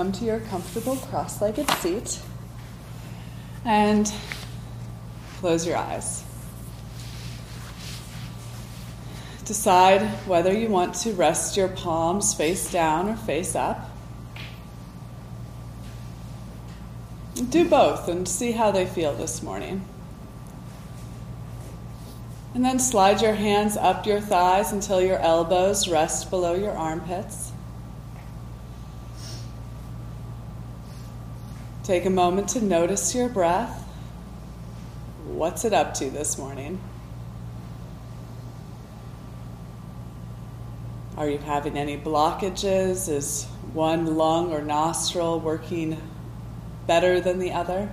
come to your comfortable cross legged seat and close your eyes. Decide whether you want to rest your palms face down or face up. Do both and see how they feel this morning. And then slide your hands up your thighs until your elbows rest below your armpits. Take a moment to notice your breath. What's it up to this morning? Are you having any blockages? Is one lung or nostril working better than the other?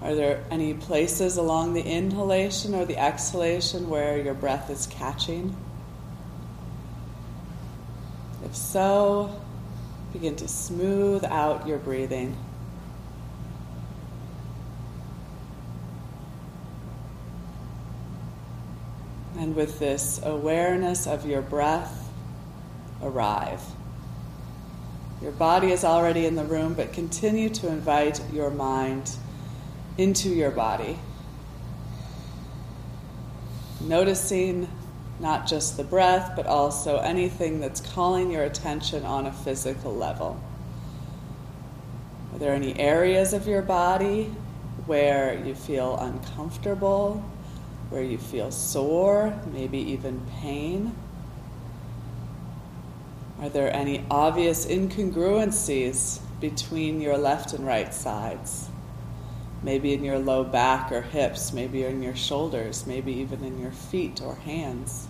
Are there any places along the inhalation or the exhalation where your breath is catching? If so, begin to smooth out your breathing. And with this awareness of your breath, arrive. Your body is already in the room, but continue to invite your mind into your body. Noticing not just the breath, but also anything that's calling your attention on a physical level. Are there any areas of your body where you feel uncomfortable, where you feel sore, maybe even pain? Are there any obvious incongruencies between your left and right sides? Maybe in your low back or hips, maybe in your shoulders, maybe even in your feet or hands.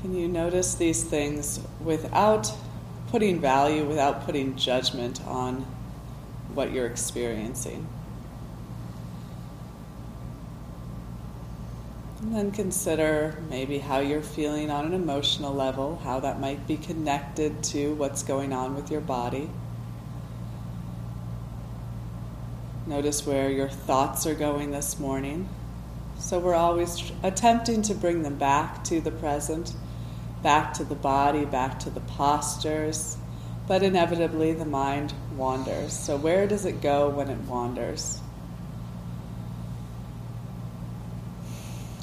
Can you notice these things without putting value, without putting judgment on what you're experiencing? And then consider maybe how you're feeling on an emotional level, how that might be connected to what's going on with your body. Notice where your thoughts are going this morning. So we're always attempting to bring them back to the present, back to the body, back to the postures, but inevitably the mind wanders. So, where does it go when it wanders?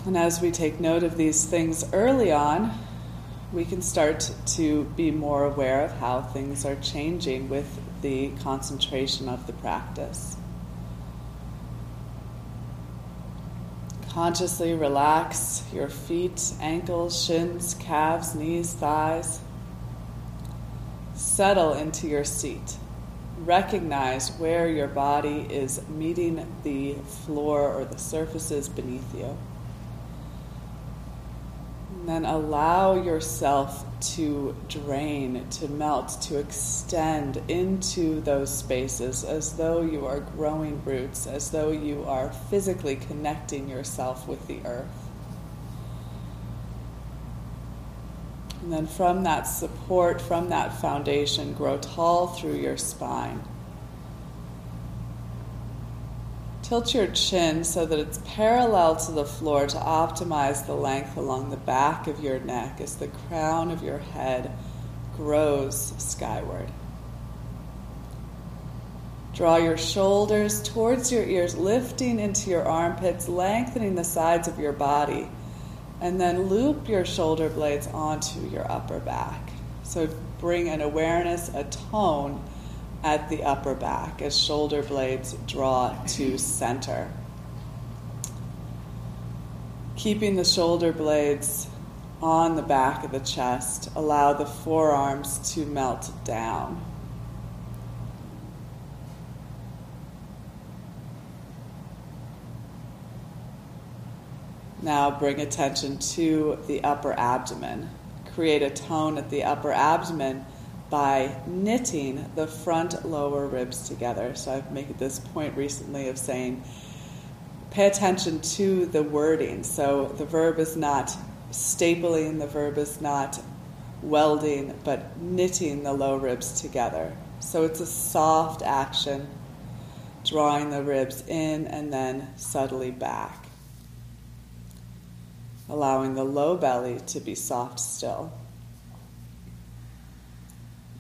And as we take note of these things early on, we can start to be more aware of how things are changing with the concentration of the practice. Consciously relax your feet, ankles, shins, calves, knees, thighs. Settle into your seat. Recognize where your body is meeting the floor or the surfaces beneath you. And then allow yourself to drain, to melt, to extend into those spaces as though you are growing roots, as though you are physically connecting yourself with the earth. And then from that support, from that foundation, grow tall through your spine. Tilt your chin so that it's parallel to the floor to optimize the length along the back of your neck as the crown of your head grows skyward. Draw your shoulders towards your ears, lifting into your armpits, lengthening the sides of your body, and then loop your shoulder blades onto your upper back. So bring an awareness, a tone at the upper back as shoulder blades draw to center. Keeping the shoulder blades on the back of the chest, allow the forearms to melt down. Now bring attention to the upper abdomen. Create a tone at the upper abdomen by knitting the front lower ribs together. So I've made this point recently of saying pay attention to the wording. So the verb is not stapling, the verb is not welding, but knitting the low ribs together. So it's a soft action, drawing the ribs in and then subtly back. Allowing the low belly to be soft still.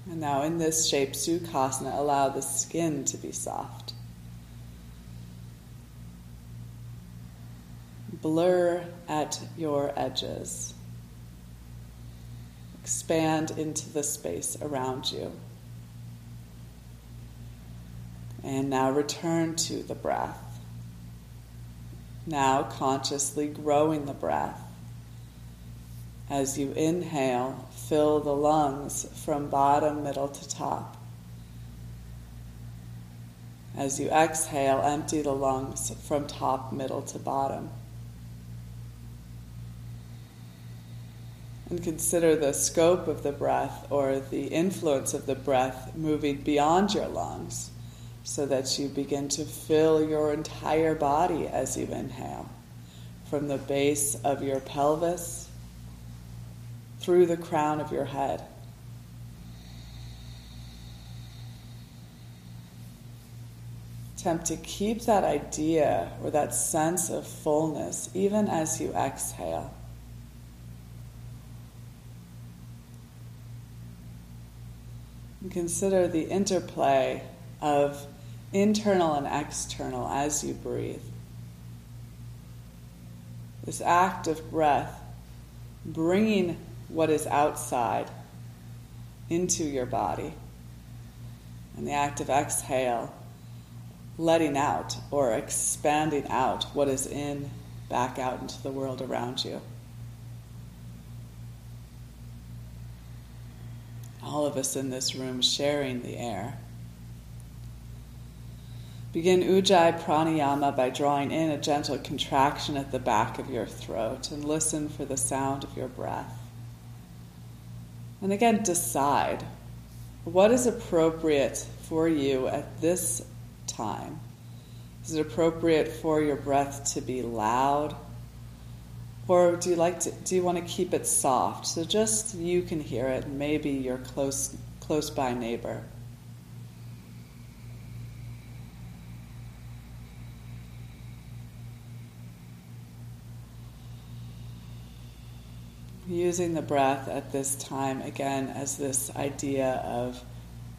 And now, in this shape, Sukhasana, allow the skin to be soft. Blur at your edges. Expand into the space around you. And now return to the breath. Now consciously growing the breath. As you inhale, fill the lungs from bottom, middle to top. As you exhale, empty the lungs from top, middle to bottom. And consider the scope of the breath or the influence of the breath moving beyond your lungs so that you begin to fill your entire body as you inhale from the base of your pelvis through the crown of your head. Attempt to keep that idea or that sense of fullness even as you exhale. And consider the interplay of internal and external as you breathe. This act of breath, bringing what is outside into your body. And the act of exhale, letting out or expanding out what is in back out into the world around you. All of us in this room sharing the air. Begin Ujjayi Pranayama by drawing in a gentle contraction at the back of your throat and listen for the sound of your breath. And again, decide what is appropriate for you at this time. Is it appropriate for your breath to be loud? Or do you like to do you want to keep it soft so just you can hear it, maybe your close close by neighbor? Using the breath at this time again as this idea of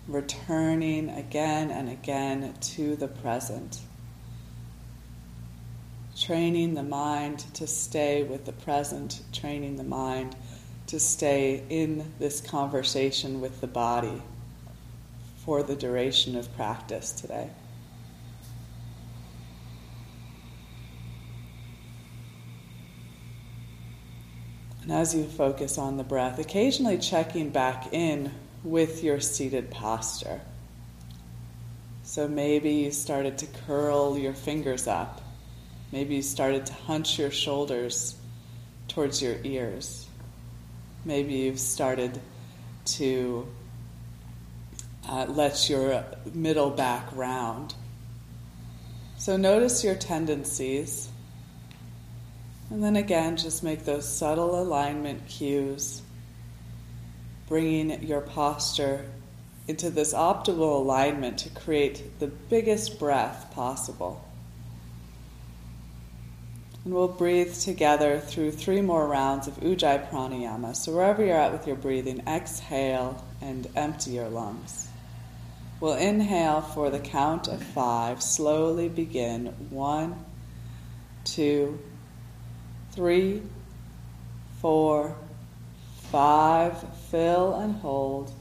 returning again and again to the present. Training the mind to stay with the present, training the mind to stay in this conversation with the body for the duration of practice today. And as you focus on the breath, occasionally checking back in with your seated posture. So maybe you started to curl your fingers up. Maybe you started to hunch your shoulders towards your ears. Maybe you've started to uh, let your middle back round. So notice your tendencies and then again, just make those subtle alignment cues, bringing your posture into this optimal alignment to create the biggest breath possible. And we'll breathe together through three more rounds of Ujjayi Pranayama. So, wherever you're at with your breathing, exhale and empty your lungs. We'll inhale for the count of five. Slowly begin. One, two, three, four, five. Fill and hold.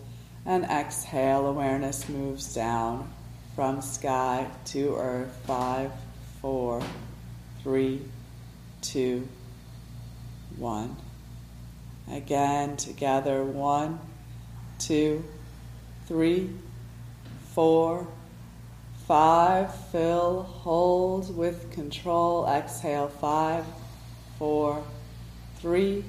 And exhale. Awareness moves down from sky to earth. Five, four, three, two, one. Again, together. One, two, three, four, five. Fill, hold with control. Exhale. Five four, three,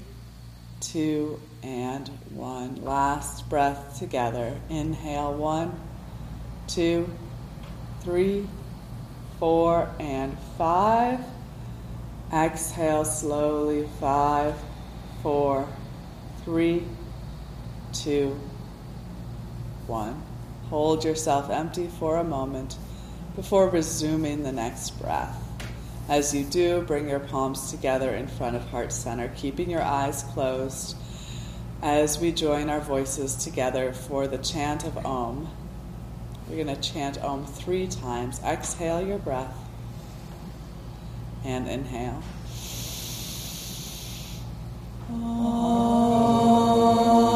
two, and one. Last breath together. Inhale one, two, three, four, and five. Exhale slowly. Five, four, three, two, one. Hold yourself empty for a moment before resuming the next breath. As you do, bring your palms together in front of heart center, keeping your eyes closed. as we join our voices together for the chant of Om. We're going to chant Om three times. Exhale your breath and inhale. to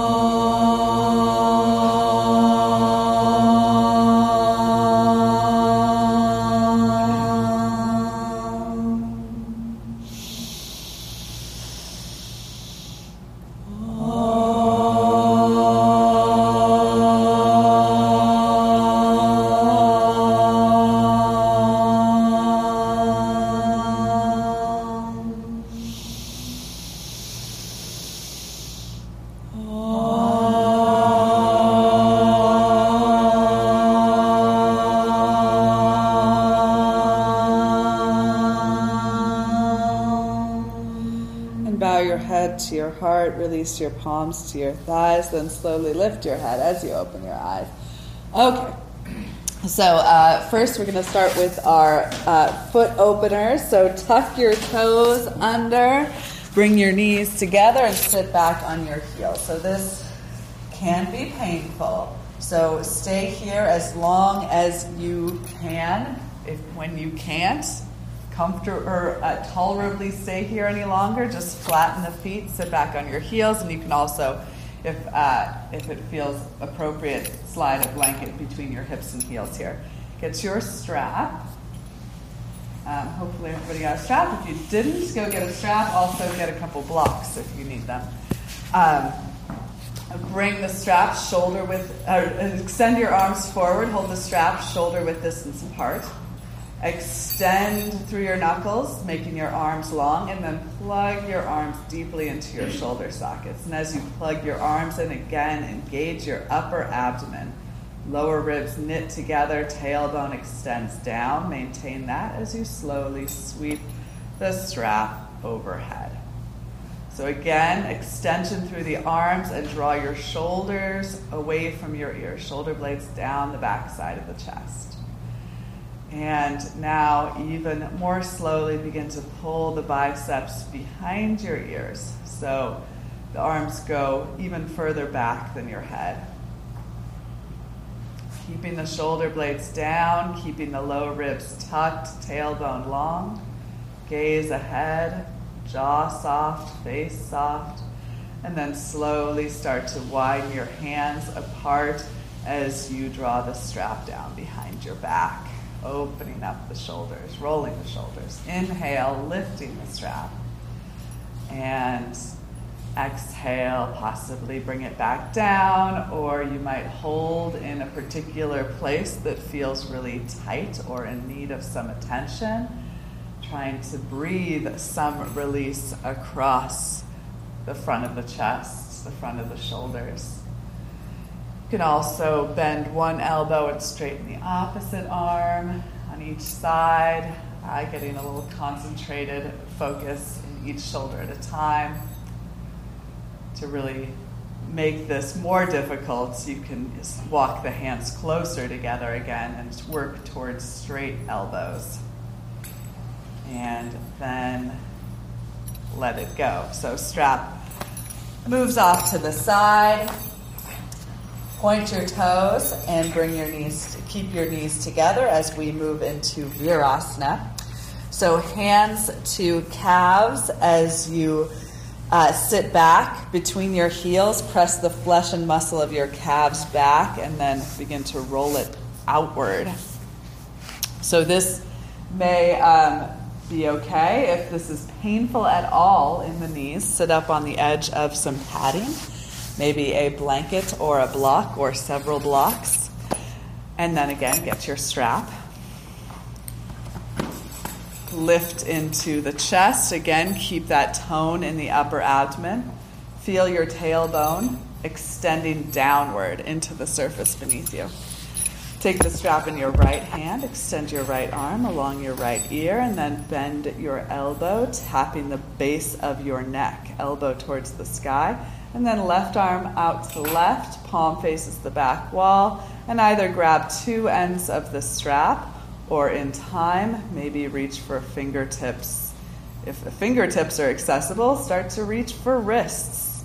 release your palms to your thighs, then slowly lift your head as you open your eyes. Okay. So, uh, first, we're going to start with our uh, foot opener. So, tuck your toes under, bring your knees together, and sit back on your heels. So, this can be painful. So, stay here as long as you can. If when you can't, comfortable or uh, tolerably stay here any longer, just flatten the feet, sit back on your heels, and you can also, if uh, if it feels appropriate, slide a blanket between your hips and heels here. Get your strap. Um, hopefully everybody got a strap. If you didn't, go get a strap. Also get a couple blocks if you need them. Um, bring the strap shoulder width, uh, extend your arms forward, hold the strap shoulder width distance apart. Extend through your knuckles, making your arms long, and then plug your arms deeply into your shoulder sockets. And as you plug your arms in again, engage your upper abdomen. Lower ribs knit together, tailbone extends down. Maintain that as you slowly sweep the strap overhead. So, again, extension through the arms and draw your shoulders away from your ears, shoulder blades down the back side of the chest. And now, even more slowly, begin to pull the biceps behind your ears. So the arms go even further back than your head. Keeping the shoulder blades down, keeping the low ribs tucked, tailbone long. Gaze ahead, jaw soft, face soft. And then slowly start to widen your hands apart as you draw the strap down behind your back opening up the shoulders, rolling the shoulders. Inhale, lifting the strap. And exhale, possibly bring it back down, or you might hold in a particular place that feels really tight or in need of some attention. Trying to breathe some release across the front of the chest, the front of the shoulders. You can also bend one elbow and straighten the opposite arm on each side, uh, getting a little concentrated focus in each shoulder at a time. To really make this more difficult, you can walk the hands closer together again and work towards straight elbows. And then let it go. So strap moves off to the side. Point your toes and bring your knees, keep your knees together as we move into Virasana. So hands to calves as you uh, sit back between your heels, press the flesh and muscle of your calves back, and then begin to roll it outward. So this may um, be okay. If this is painful at all in the knees, sit up on the edge of some padding maybe a blanket or a block or several blocks. And then again, get your strap. Lift into the chest. Again, keep that tone in the upper abdomen. Feel your tailbone extending downward into the surface beneath you. Take the strap in your right hand, extend your right arm along your right ear, and then bend your elbow, tapping the base of your neck, elbow towards the sky and then left arm out to the left, palm faces the back wall, and either grab two ends of the strap or in time, maybe reach for fingertips. If the fingertips are accessible, start to reach for wrists.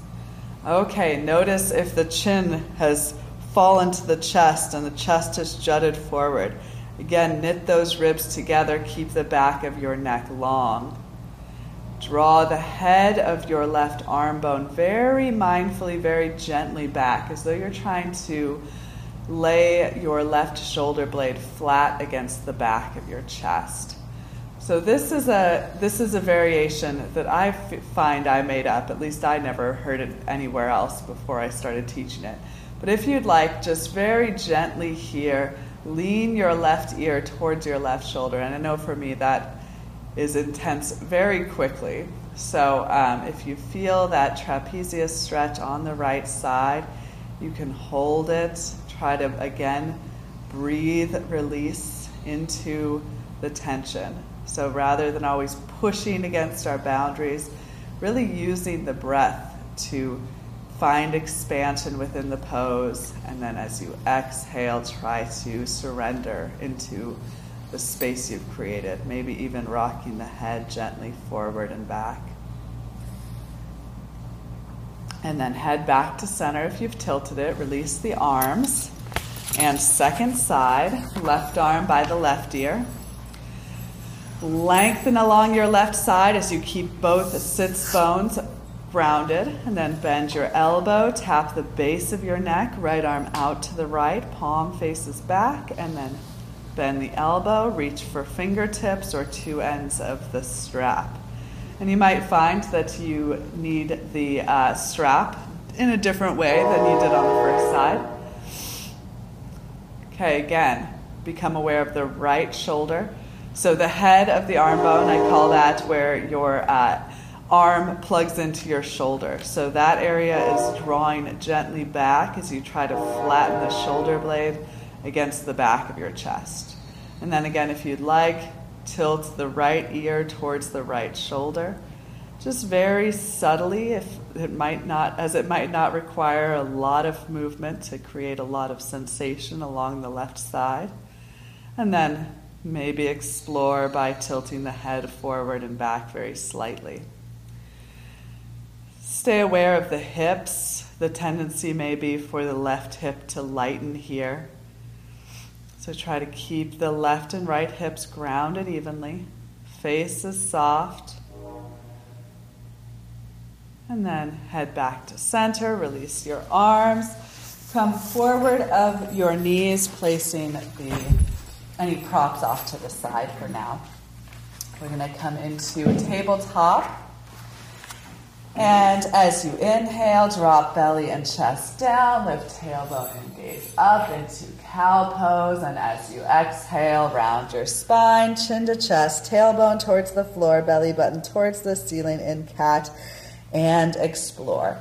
Okay, notice if the chin has fallen to the chest and the chest has jutted forward. Again, knit those ribs together, keep the back of your neck long. Draw the head of your left arm bone very mindfully, very gently back, as though you're trying to lay your left shoulder blade flat against the back of your chest. So this is a this is a variation that I f- find I made up. At least I never heard it anywhere else before I started teaching it. But if you'd like, just very gently here, lean your left ear towards your left shoulder. And I know for me that is intense very quickly. So um, if you feel that trapezius stretch on the right side, you can hold it. Try to again breathe, release into the tension. So rather than always pushing against our boundaries, really using the breath to find expansion within the pose. And then as you exhale, try to surrender into the space you've created, maybe even rocking the head gently forward and back. And then head back to center if you've tilted it. Release the arms. And second side, left arm by the left ear. Lengthen along your left side as you keep both sits bones grounded. And then bend your elbow, tap the base of your neck, right arm out to the right, palm faces back, and then bend the elbow, reach for fingertips or two ends of the strap. And you might find that you need the uh, strap in a different way than you did on the first side. Okay, again, become aware of the right shoulder. So the head of the arm bone, I call that where your uh, arm plugs into your shoulder. So that area is drawing gently back as you try to flatten the shoulder blade against the back of your chest. And then again, if you'd like, tilt the right ear towards the right shoulder. Just very subtly, if it might not, as it might not require a lot of movement to create a lot of sensation along the left side. And then maybe explore by tilting the head forward and back very slightly. Stay aware of the hips. The tendency may be for the left hip to lighten here. So try to keep the left and right hips grounded evenly. Face is soft. And then head back to center. Release your arms. Come forward of your knees, placing the any props off to the side for now. We're going to come into a tabletop. And as you inhale, drop belly and chest down, lift tailbone and gaze up into cow pose. And as you exhale, round your spine, chin to chest, tailbone towards the floor, belly button towards the ceiling in cat, and explore.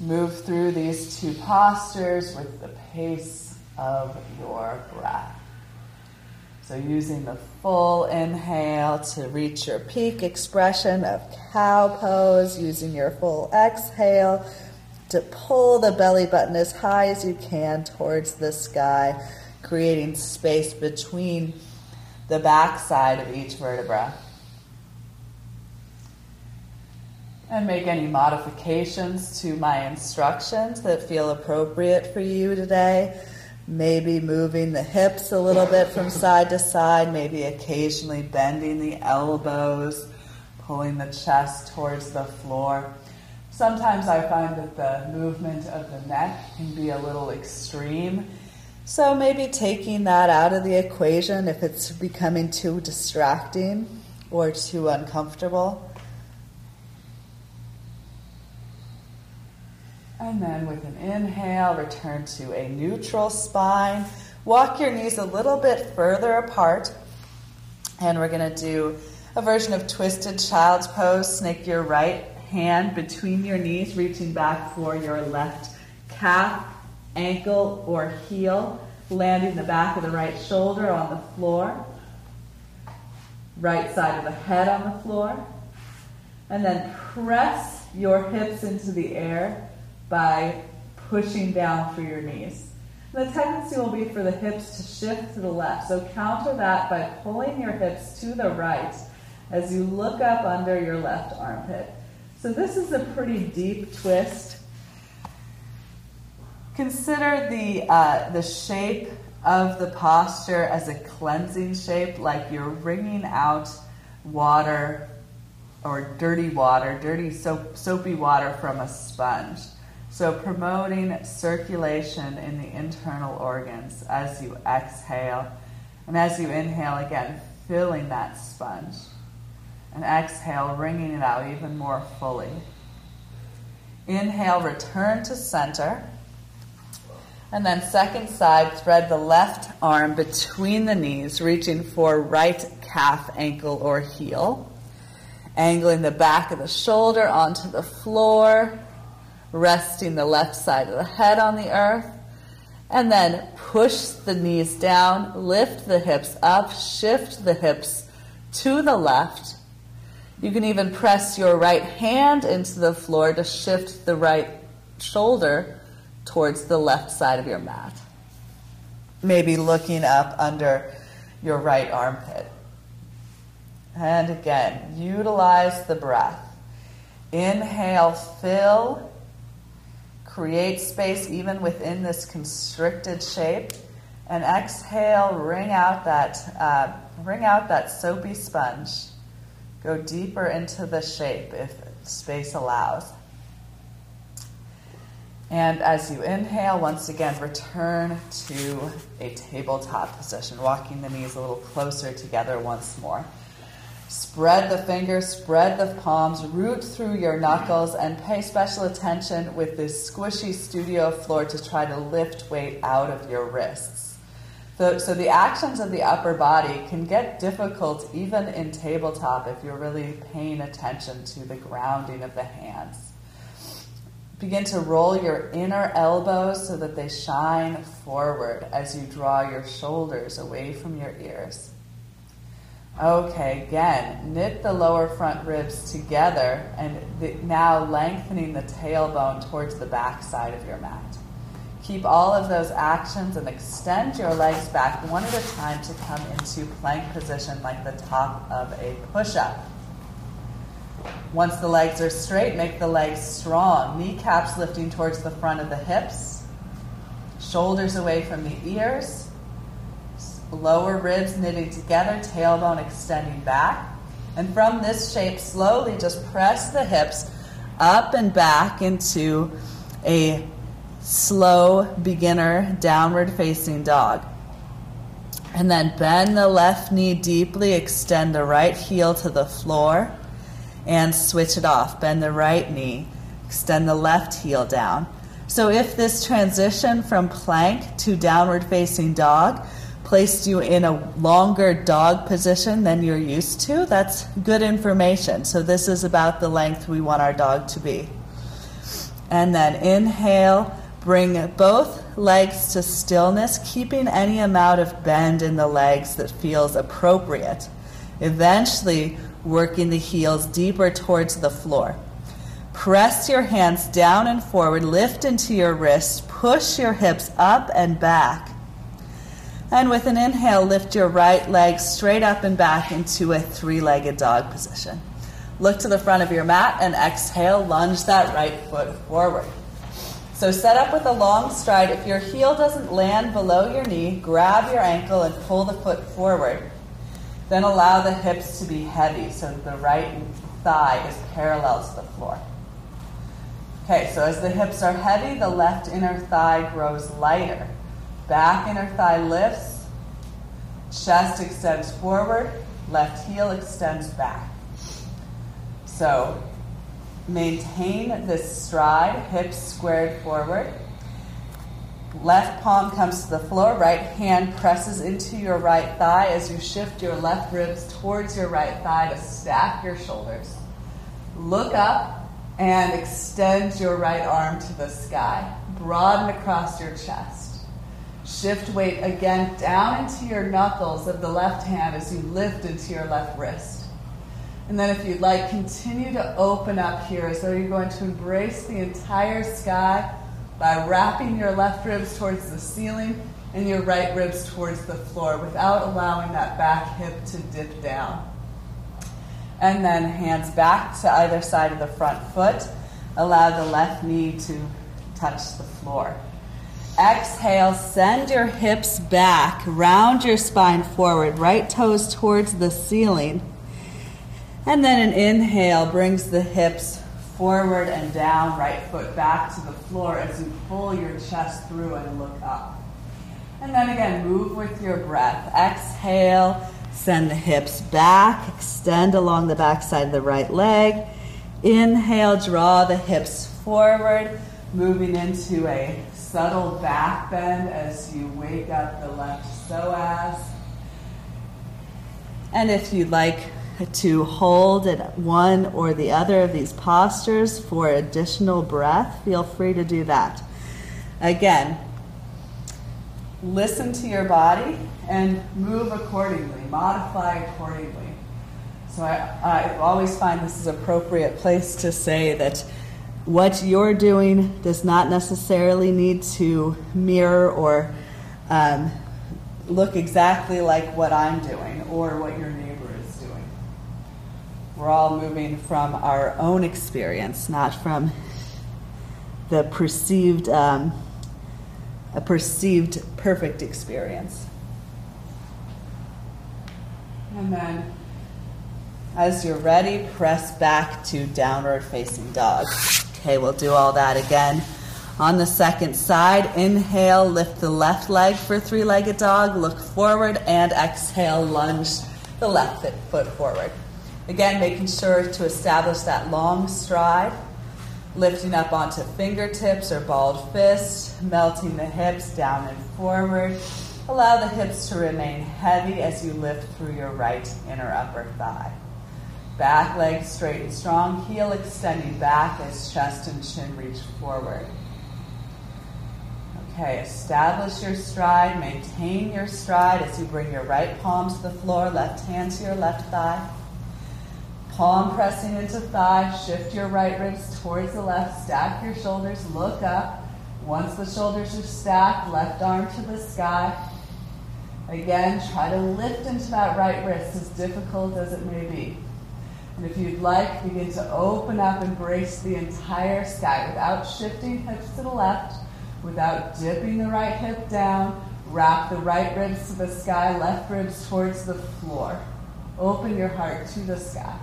Move through these two postures with the pace of your breath. So, using the full inhale to reach your peak expression of cow pose, using your full exhale to pull the belly button as high as you can towards the sky, creating space between the backside of each vertebra. And make any modifications to my instructions that feel appropriate for you today maybe moving the hips a little bit from side to side, maybe occasionally bending the elbows, pulling the chest towards the floor. Sometimes I find that the movement of the neck can be a little extreme. So maybe taking that out of the equation if it's becoming too distracting or too uncomfortable. And then with an inhale, return to a neutral spine. Walk your knees a little bit further apart. And we're going to do a version of twisted child's pose. Snake your right hand between your knees, reaching back for your left calf, ankle, or heel, landing the back of the right shoulder on the floor, right side of the head on the floor. And then press your hips into the air by pushing down through your knees. The tendency will be for the hips to shift to the left. So counter that by pulling your hips to the right as you look up under your left armpit. So this is a pretty deep twist. Consider the, uh, the shape of the posture as a cleansing shape, like you're wringing out water or dirty water, dirty soap, soapy water from a sponge. So promoting circulation in the internal organs as you exhale. And as you inhale again, filling that sponge and exhale, wringing it out even more fully. Inhale, return to center. And then, second side, thread the left arm between the knees, reaching for right calf, ankle, or heel. Angling the back of the shoulder onto the floor, resting the left side of the head on the earth. And then push the knees down, lift the hips up, shift the hips to the left, you can even press your right hand into the floor to shift the right shoulder towards the left side of your mat. Maybe looking up under your right armpit. And again, utilize the breath. Inhale, fill. Create space even within this constricted shape. And exhale, wring out that, uh, wring out that soapy sponge. Go deeper into the shape if space allows. And as you inhale, once again, return to a tabletop position, walking the knees a little closer together once more. Spread the fingers, spread the palms, root through your knuckles, and pay special attention with this squishy studio floor to try to lift weight out of your wrists. So, the actions of the upper body can get difficult even in tabletop if you're really paying attention to the grounding of the hands. Begin to roll your inner elbows so that they shine forward as you draw your shoulders away from your ears. Okay, again, knit the lower front ribs together and the, now lengthening the tailbone towards the back side of your mat. Keep all of those actions and extend your legs back one at a time to come into plank position like the top of a push up. Once the legs are straight, make the legs strong. Kneecaps lifting towards the front of the hips, shoulders away from the ears, lower ribs knitting together, tailbone extending back. And from this shape, slowly just press the hips up and back into a slow beginner downward facing dog. And then bend the left knee deeply, extend the right heel to the floor, and switch it off. Bend the right knee, extend the left heel down. So if this transition from plank to downward facing dog placed you in a longer dog position than you're used to, that's good information. So this is about the length we want our dog to be. And then inhale Bring both legs to stillness, keeping any amount of bend in the legs that feels appropriate. Eventually, working the heels deeper towards the floor. Press your hands down and forward, lift into your wrists, push your hips up and back. And with an inhale, lift your right leg straight up and back into a three legged dog position. Look to the front of your mat and exhale, lunge that right foot forward. So set up with a long stride. If your heel doesn't land below your knee, grab your ankle and pull the foot forward. Then allow the hips to be heavy so the right thigh is parallel to the floor. Okay, so as the hips are heavy, the left inner thigh grows lighter. Back inner thigh lifts, chest extends forward, left heel extends back. So Maintain this stride, hips squared forward. Left palm comes to the floor, right hand presses into your right thigh as you shift your left ribs towards your right thigh to stack your shoulders. Look up and extend your right arm to the sky. Broaden across your chest. Shift weight again down into your knuckles of the left hand as you lift into your left wrist. And then, if you'd like, continue to open up here as though you're going to embrace the entire sky by wrapping your left ribs towards the ceiling and your right ribs towards the floor without allowing that back hip to dip down. And then hands back to either side of the front foot. Allow the left knee to touch the floor. Exhale, send your hips back, round your spine forward, right toes towards the ceiling. And then an inhale brings the hips forward and down, right foot back to the floor as you pull your chest through and look up. And then again, move with your breath. Exhale, send the hips back, extend along the back side of the right leg. Inhale, draw the hips forward, moving into a subtle back bend as you wake up the left psoas. And if you'd like to hold at one or the other of these postures for additional breath, feel free to do that. Again, listen to your body and move accordingly, modify accordingly. So I, I always find this is appropriate place to say that what you're doing does not necessarily need to mirror or um, look exactly like what I'm doing or what you're doing. We're all moving from our own experience, not from the perceived, um, a perceived perfect experience. And then, as you're ready, press back to downward facing dog. Okay, we'll do all that again. On the second side, inhale, lift the left leg for three legged dog, look forward, and exhale, lunge the left foot forward. Again, making sure to establish that long stride, lifting up onto fingertips or balled fists, melting the hips down and forward. Allow the hips to remain heavy as you lift through your right inner upper thigh. Back leg straight and strong, heel extending back as chest and chin reach forward. Okay, establish your stride, maintain your stride as you bring your right palm to the floor, left hand to your left thigh. Palm pressing into thigh, shift your right ribs towards the left, stack your shoulders, look up. Once the shoulders are stacked, left arm to the sky. Again, try to lift into that right wrist, as difficult as it may be. And if you'd like, begin to open up, embrace the entire sky without shifting hips to the left, without dipping the right hip down. Wrap the right ribs to the sky, left ribs towards the floor. Open your heart to the sky.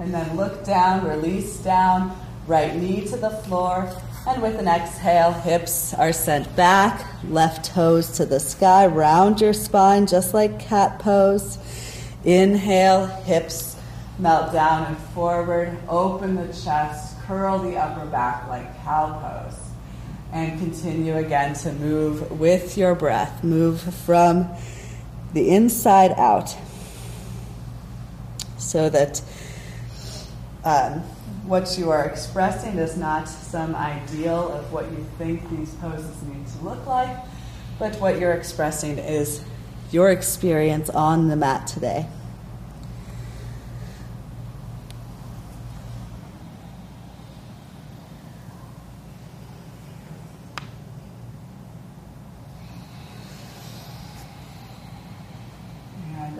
And then look down, release down, right knee to the floor. And with an exhale, hips are sent back, left toes to the sky. Round your spine just like cat pose. Inhale, hips melt down and forward, open the chest, curl the upper back like cow pose. And continue again to move with your breath. Move from the inside out so that um, what you are expressing is not some ideal of what you think these poses need to look like, but what you're expressing is your experience on the mat today.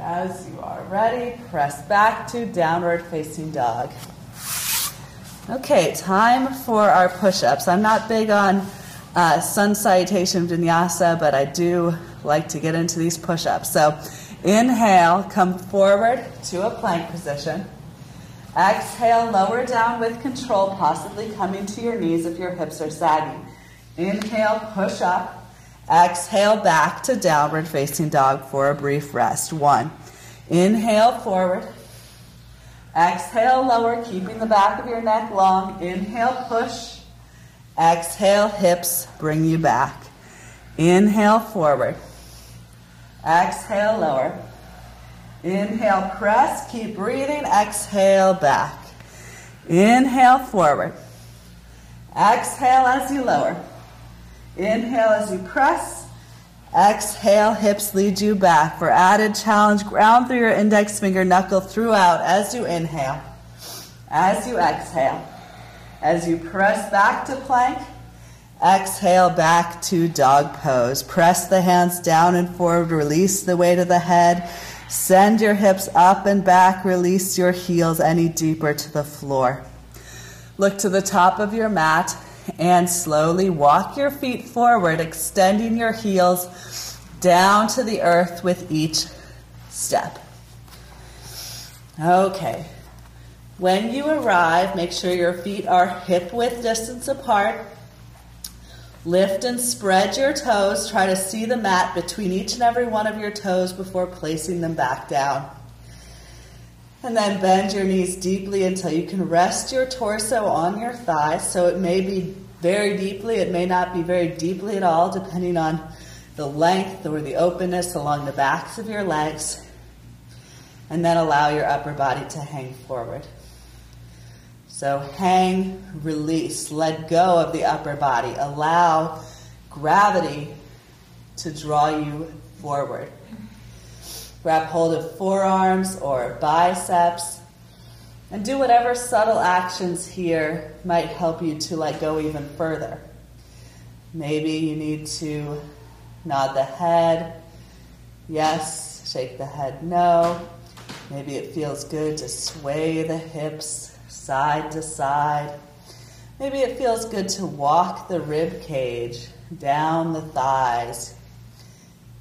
As you are ready, press back to downward facing dog. Okay, time for our push ups. I'm not big on uh, sun salutation vinyasa, but I do like to get into these push ups. So inhale, come forward to a plank position. Exhale, lower down with control, possibly coming to your knees if your hips are sagging. Inhale, push up. Exhale back to downward facing dog for a brief rest. One. Inhale forward. Exhale lower, keeping the back of your neck long. Inhale push. Exhale hips bring you back. Inhale forward. Exhale lower. Inhale press, keep breathing. Exhale back. Inhale forward. Exhale as you lower. Inhale as you press. Exhale, hips lead you back. For added challenge, ground through your index finger knuckle throughout as you inhale. As you exhale. As you press back to plank, exhale back to dog pose. Press the hands down and forward, release the weight of the head. Send your hips up and back. Release your heels any deeper to the floor. Look to the top of your mat and slowly walk your feet forward, extending your heels down to the earth with each step. Okay. When you arrive, make sure your feet are hip width distance apart. Lift and spread your toes. Try to see the mat between each and every one of your toes before placing them back down. And then bend your knees deeply until you can rest your torso on your thighs. So it may be very deeply, it may not be very deeply at all, depending on the length or the openness along the backs of your legs. And then allow your upper body to hang forward. So hang, release, let go of the upper body. Allow gravity to draw you forward. Grab hold of forearms or biceps and do whatever subtle actions here might help you to let go even further. Maybe you need to nod the head, yes, shake the head, no. Maybe it feels good to sway the hips side to side. Maybe it feels good to walk the rib cage down the thighs,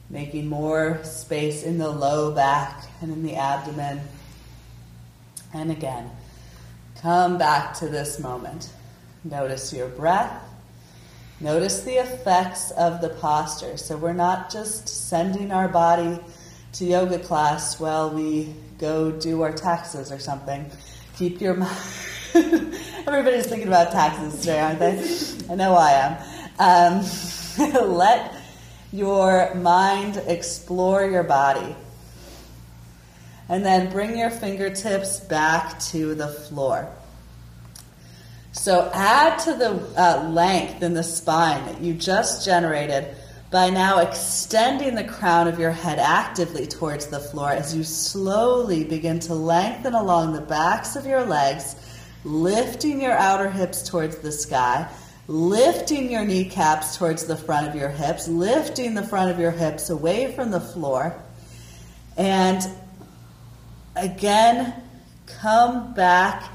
making more space in the low back and in the abdomen. And again, come back to this moment. Notice your breath. Notice the effects of the posture. So we're not just sending our body to yoga class while we go do our taxes or something keep your mind. Everybody's thinking about taxes today, aren't they? I know I am. Um, let your mind explore your body. And then bring your fingertips back to the floor. So add to the uh, length in the spine that you just generated by now extending the crown of your head actively towards the floor as you slowly begin to lengthen along the backs of your legs, lifting your outer hips towards the sky, lifting your kneecaps towards the front of your hips, lifting the front of your hips away from the floor. And again, come back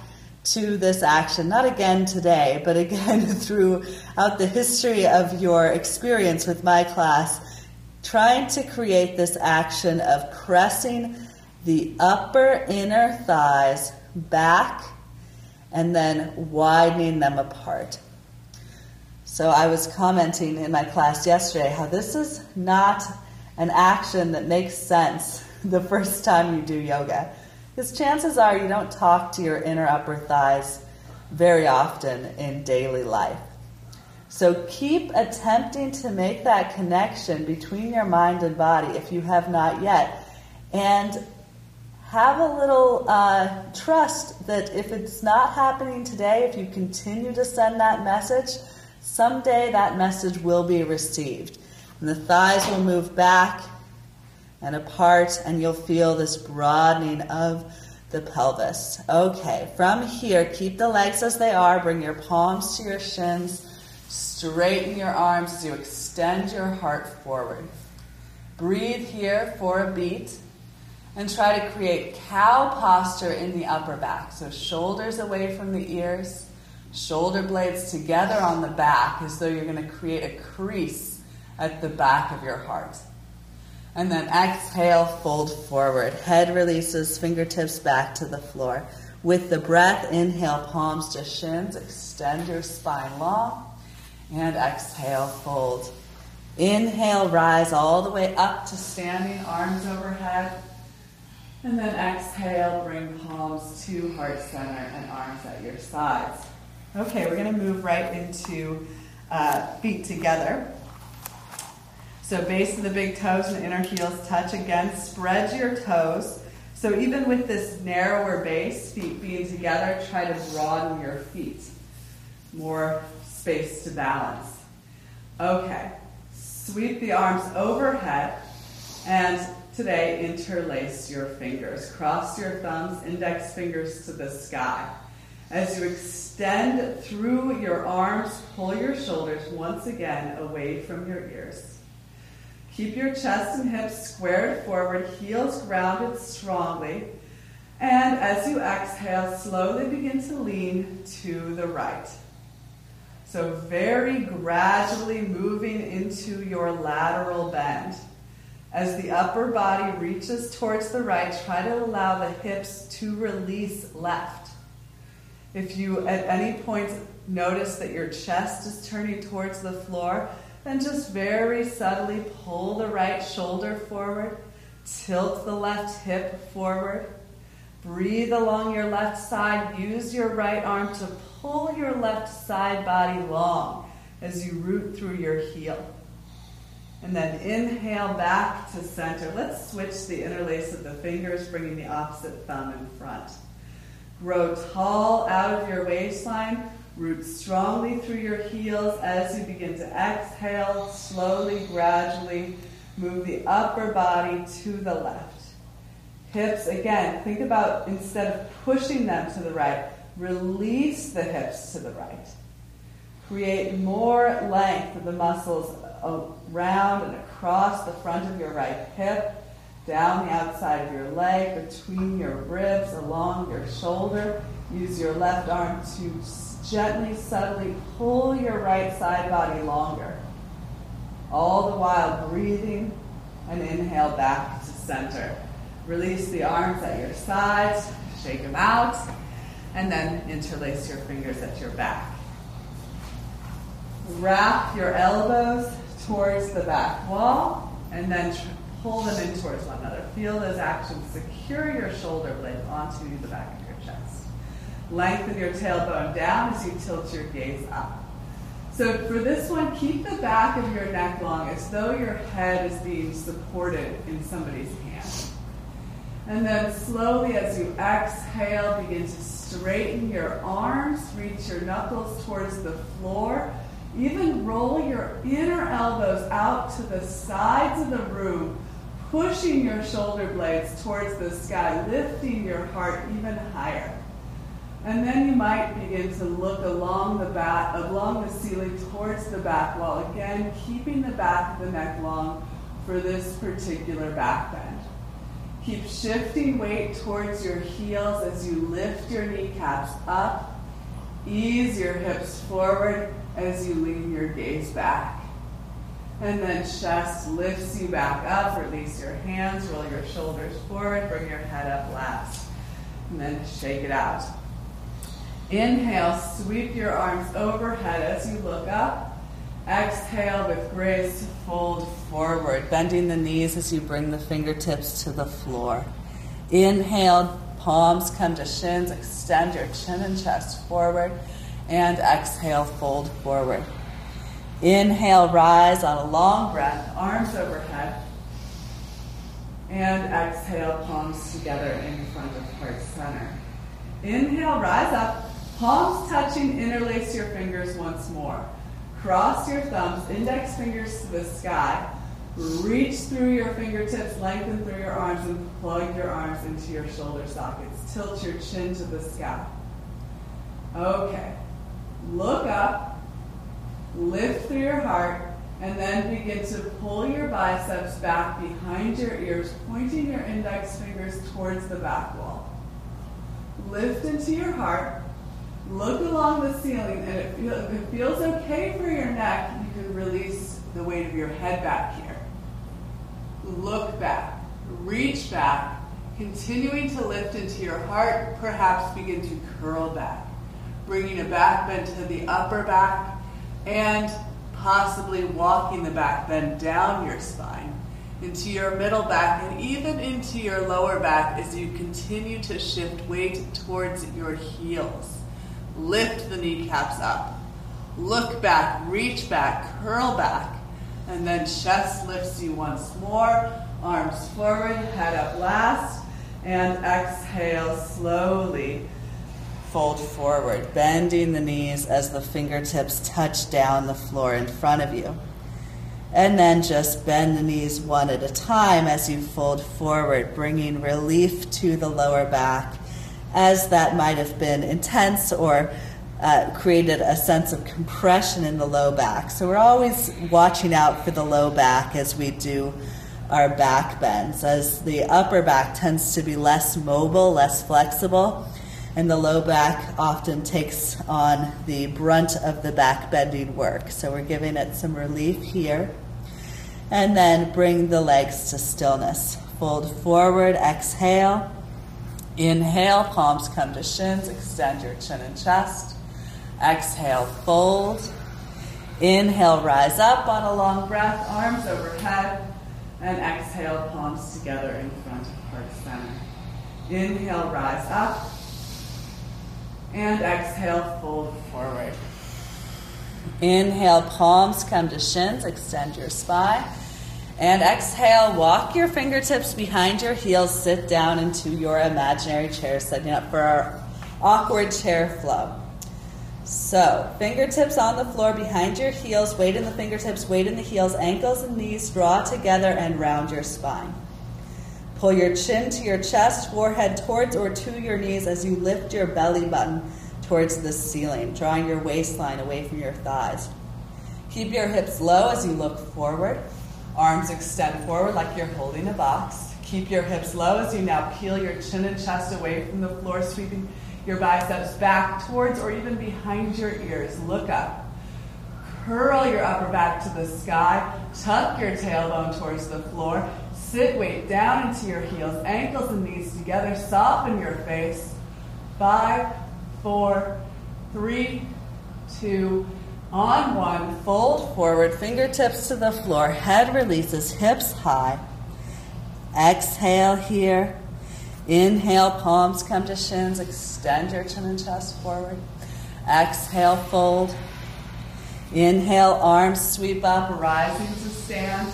to this action, not again today, but again throughout the history of your experience with my class, trying to create this action of pressing the upper inner thighs back and then widening them apart. So I was commenting in my class yesterday how this is not an action that makes sense the first time you do yoga. Because chances are you don't talk to your inner upper thighs very often in daily life. So keep attempting to make that connection between your mind and body if you have not yet. And have a little uh, trust that if it's not happening today, if you continue to send that message, someday that message will be received. And the thighs will move back and apart, and you'll feel this broadening of the pelvis. Okay, from here, keep the legs as they are. Bring your palms to your shins. Straighten your arms as you extend your heart forward. Breathe here for a beat and try to create cow posture in the upper back. So, shoulders away from the ears, shoulder blades together on the back as though you're going to create a crease at the back of your heart. And then exhale, fold forward. Head releases, fingertips back to the floor. With the breath, inhale, palms to shins, extend your spine long. And exhale, fold. Inhale, rise all the way up to standing, arms overhead. And then exhale, bring palms to heart center and arms at your sides. Okay, we're going to move right into uh, feet together. So base of the big toes and inner heels touch again. Spread your toes. So even with this narrower base, feet being together, try to broaden your feet. More space to balance. Okay. Sweep the arms overhead and today interlace your fingers. Cross your thumbs, index fingers to the sky. As you extend through your arms, pull your shoulders once again away from your ears. Keep your chest and hips squared forward, heels grounded strongly. And as you exhale, slowly begin to lean to the right. So, very gradually moving into your lateral bend. As the upper body reaches towards the right, try to allow the hips to release left. If you at any point notice that your chest is turning towards the floor, then just very subtly pull the right shoulder forward, tilt the left hip forward. Breathe along your left side. Use your right arm to pull your left side body long as you root through your heel. And then inhale back to center. Let's switch the interlace of the fingers, bringing the opposite thumb in front. Grow tall out of your waistline. Root strongly through your heels as you begin to exhale. Slowly, gradually move the upper body to the left. Hips, again, think about instead of pushing them to the right, release the hips to the right. Create more length of the muscles around and across the front of your right hip, down the outside of your leg, between your ribs, along your shoulder. Use your left arm to gently, subtly pull your right side body longer. All the while breathing and inhale back to center. Release the arms at your sides, shake them out, and then interlace your fingers at your back. Wrap your elbows towards the back wall and then pull them in towards one another. Feel those actions. Secure your shoulder blades onto the back of your chest. Lengthen your tailbone down as you tilt your gaze up. So for this one, keep the back of your neck long as though your head is being supported in somebody's hand. And then slowly as you exhale, begin to straighten your arms, reach your knuckles towards the floor. Even roll your inner elbows out to the sides of the room, pushing your shoulder blades towards the sky, lifting your heart even higher. And then you might begin to look along the back, along the ceiling towards the back wall. Again, keeping the back of the neck long for this particular back bend. Keep shifting weight towards your heels as you lift your kneecaps up. Ease your hips forward as you lean your gaze back. And then chest lifts you back up. Release your hands, roll your shoulders forward, bring your head up last. And then shake it out. Inhale, sweep your arms overhead as you look up. Exhale with grace, fold forward, bending the knees as you bring the fingertips to the floor. Inhale, palms come to shins, extend your chin and chest forward, and exhale, fold forward. Inhale, rise on a long breath, arms overhead, and exhale, palms together in front of heart center. Inhale, rise up, palms touching, interlace your fingers once more. Cross your thumbs, index fingers to the sky. Reach through your fingertips, lengthen through your arms, and plug your arms into your shoulder sockets. Tilt your chin to the sky. Okay. Look up, lift through your heart, and then begin to pull your biceps back behind your ears, pointing your index fingers towards the back wall. Lift into your heart. Look along the ceiling, and if it feels okay for your neck, you can release the weight of your head back here. Look back, reach back, continuing to lift into your heart, perhaps begin to curl back, bringing a back bend to the upper back, and possibly walking the back bend down your spine into your middle back and even into your lower back as you continue to shift weight towards your heels. Lift the kneecaps up. Look back, reach back, curl back, and then chest lifts you once more. Arms forward, head up last, and exhale slowly. Fold forward, bending the knees as the fingertips touch down the floor in front of you. And then just bend the knees one at a time as you fold forward, bringing relief to the lower back as that might have been intense or uh, created a sense of compression in the low back. So we're always watching out for the low back as we do our back bends, as the upper back tends to be less mobile, less flexible, and the low back often takes on the brunt of the back bending work. So we're giving it some relief here. And then bring the legs to stillness. Fold forward, exhale. Inhale, palms come to shins, extend your chin and chest. Exhale, fold. Inhale, rise up on a long breath, arms overhead. And exhale, palms together in front of heart center. Inhale, rise up. And exhale, fold forward. Inhale, palms come to shins, extend your spine. And exhale, walk your fingertips behind your heels, sit down into your imaginary chair, setting up for our awkward chair flow. So, fingertips on the floor behind your heels, weight in the fingertips, weight in the heels, ankles and knees draw together and round your spine. Pull your chin to your chest, forehead towards or to your knees as you lift your belly button towards the ceiling, drawing your waistline away from your thighs. Keep your hips low as you look forward. Arms extend forward like you're holding a box. Keep your hips low as you now peel your chin and chest away from the floor, sweeping your biceps back towards or even behind your ears. Look up. Curl your upper back to the sky. Tuck your tailbone towards the floor. Sit weight down into your heels, ankles and knees together. Soften your face. Five, four, three, two, on one. Fold forward, fingertips to the floor. Head releases, hips high. Exhale here. Inhale, palms come to shins. Extend your chin and chest forward. Exhale, fold. Inhale, arms sweep up, rising to stand.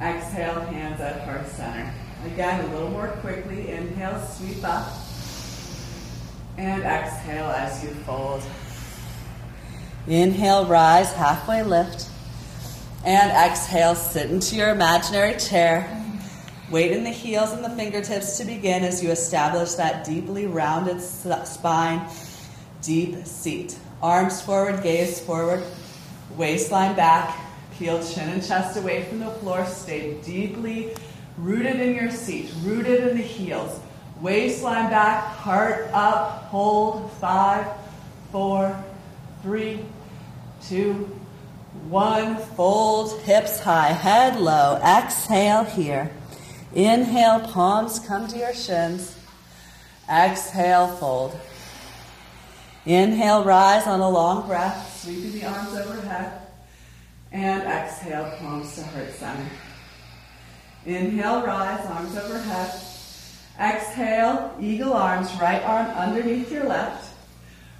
Exhale, hands at heart center. Again, a little more quickly. Inhale, sweep up. And exhale as you fold. Inhale, rise, halfway lift. And exhale, sit into your imaginary chair. Weight in the heels and the fingertips to begin as you establish that deeply rounded spine, deep seat. Arms forward, gaze forward, waistline back, peel chin and chest away from the floor. Stay deeply rooted in your seat, rooted in the heels. Waistline back, heart up, hold. Five, four, three, two, one. Fold, hips high, head low. Exhale here. Inhale, palms come to your shins. Exhale, fold. Inhale, rise on a long breath, sweeping the arms overhead. And exhale, palms to heart center. Inhale, rise, arms overhead. Exhale, eagle arms, right arm underneath your left.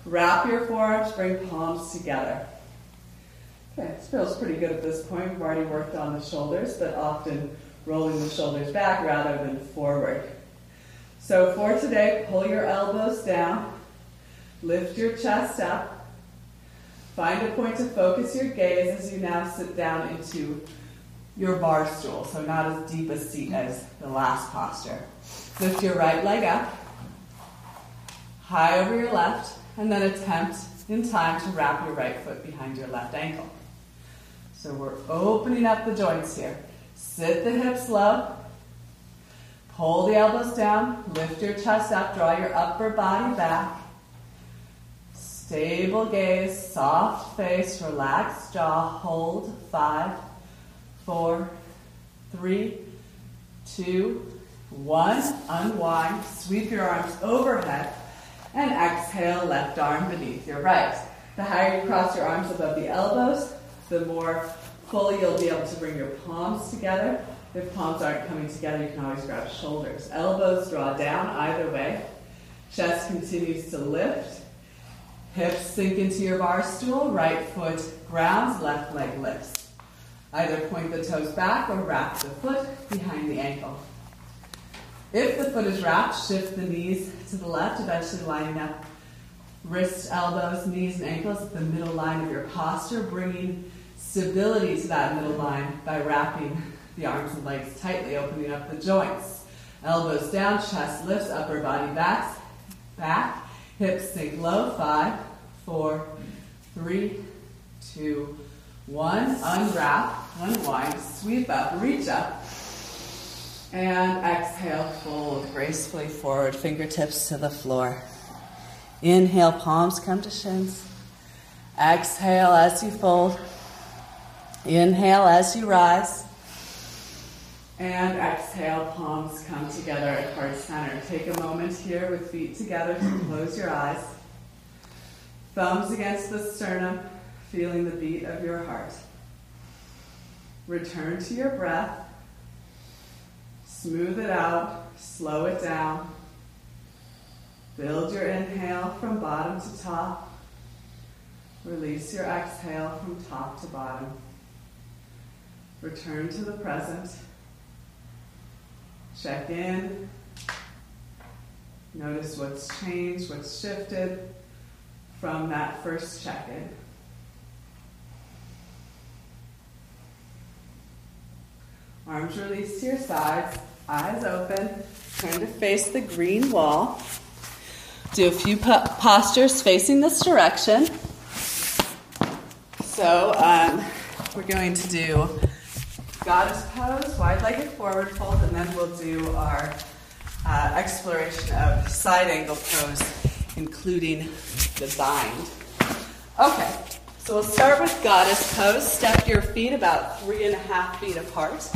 Wrap your forearms, bring palms together. Okay, this feels pretty good at this point. We've already worked on the shoulders, but often rolling the shoulders back rather than forward. So for today, pull your elbows down, lift your chest up, find a point to focus your gaze as you now sit down into your bar stool, so not as deep a seat as the last posture. Lift your right leg up, high over your left, and then attempt in time to wrap your right foot behind your left ankle. So we're opening up the joints here. Sit the hips low. Pull the elbows down. Lift your chest up. Draw your upper body back. Stable gaze, soft face, relaxed jaw. Hold. Five, four, three, two, one. Unwind. Sweep your arms overhead. And exhale, left arm beneath your right. The higher you cross your arms above the elbows, the more Fully, you'll be able to bring your palms together. If palms aren't coming together, you can always grab shoulders. Elbows draw down either way. Chest continues to lift. Hips sink into your bar stool. Right foot grounds, left leg lifts. Either point the toes back or wrap the foot behind the ankle. If the foot is wrapped, shift the knees to the left, eventually lining up wrists, elbows, knees, and ankles at the middle line of your posture, bringing stability to that middle line by wrapping the arms and legs tightly, opening up the joints. Elbows down, chest lifts, upper body back, back, hips sink low. Five, four, three, two, one. Unwrap, unwind, sweep up, reach up. And exhale, fold gracefully forward, fingertips to the floor. Inhale, palms come to shins. Exhale as you fold. Inhale as you rise. And exhale, palms come together at heart center. Take a moment here with feet together to close your eyes. Thumbs against the sternum, feeling the beat of your heart. Return to your breath. Smooth it out, slow it down. Build your inhale from bottom to top. Release your exhale from top to bottom. Return to the present. Check in. Notice what's changed, what's shifted from that first check in. Arms released to your sides, eyes open, turn to face the green wall. Do a few postures facing this direction. So um, we're going to do goddess pose, wide legged forward fold, and then we'll do our uh, exploration of side angle pose, including the bind. Okay, so we'll start with goddess pose. Step your feet about three and a half feet apart.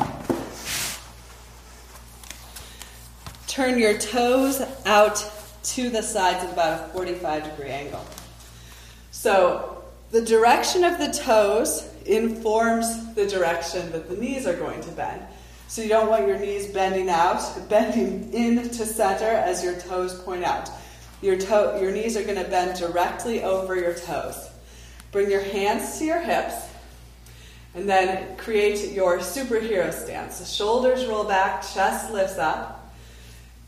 Turn your toes out to the sides at about a 45 degree angle. So the direction of the toes informs the direction that the knees are going to bend. So you don't want your knees bending out, bending in to center as your toes point out. Your, toe, your knees are going to bend directly over your toes. Bring your hands to your hips and then create your superhero stance. Shoulders roll back, chest lifts up.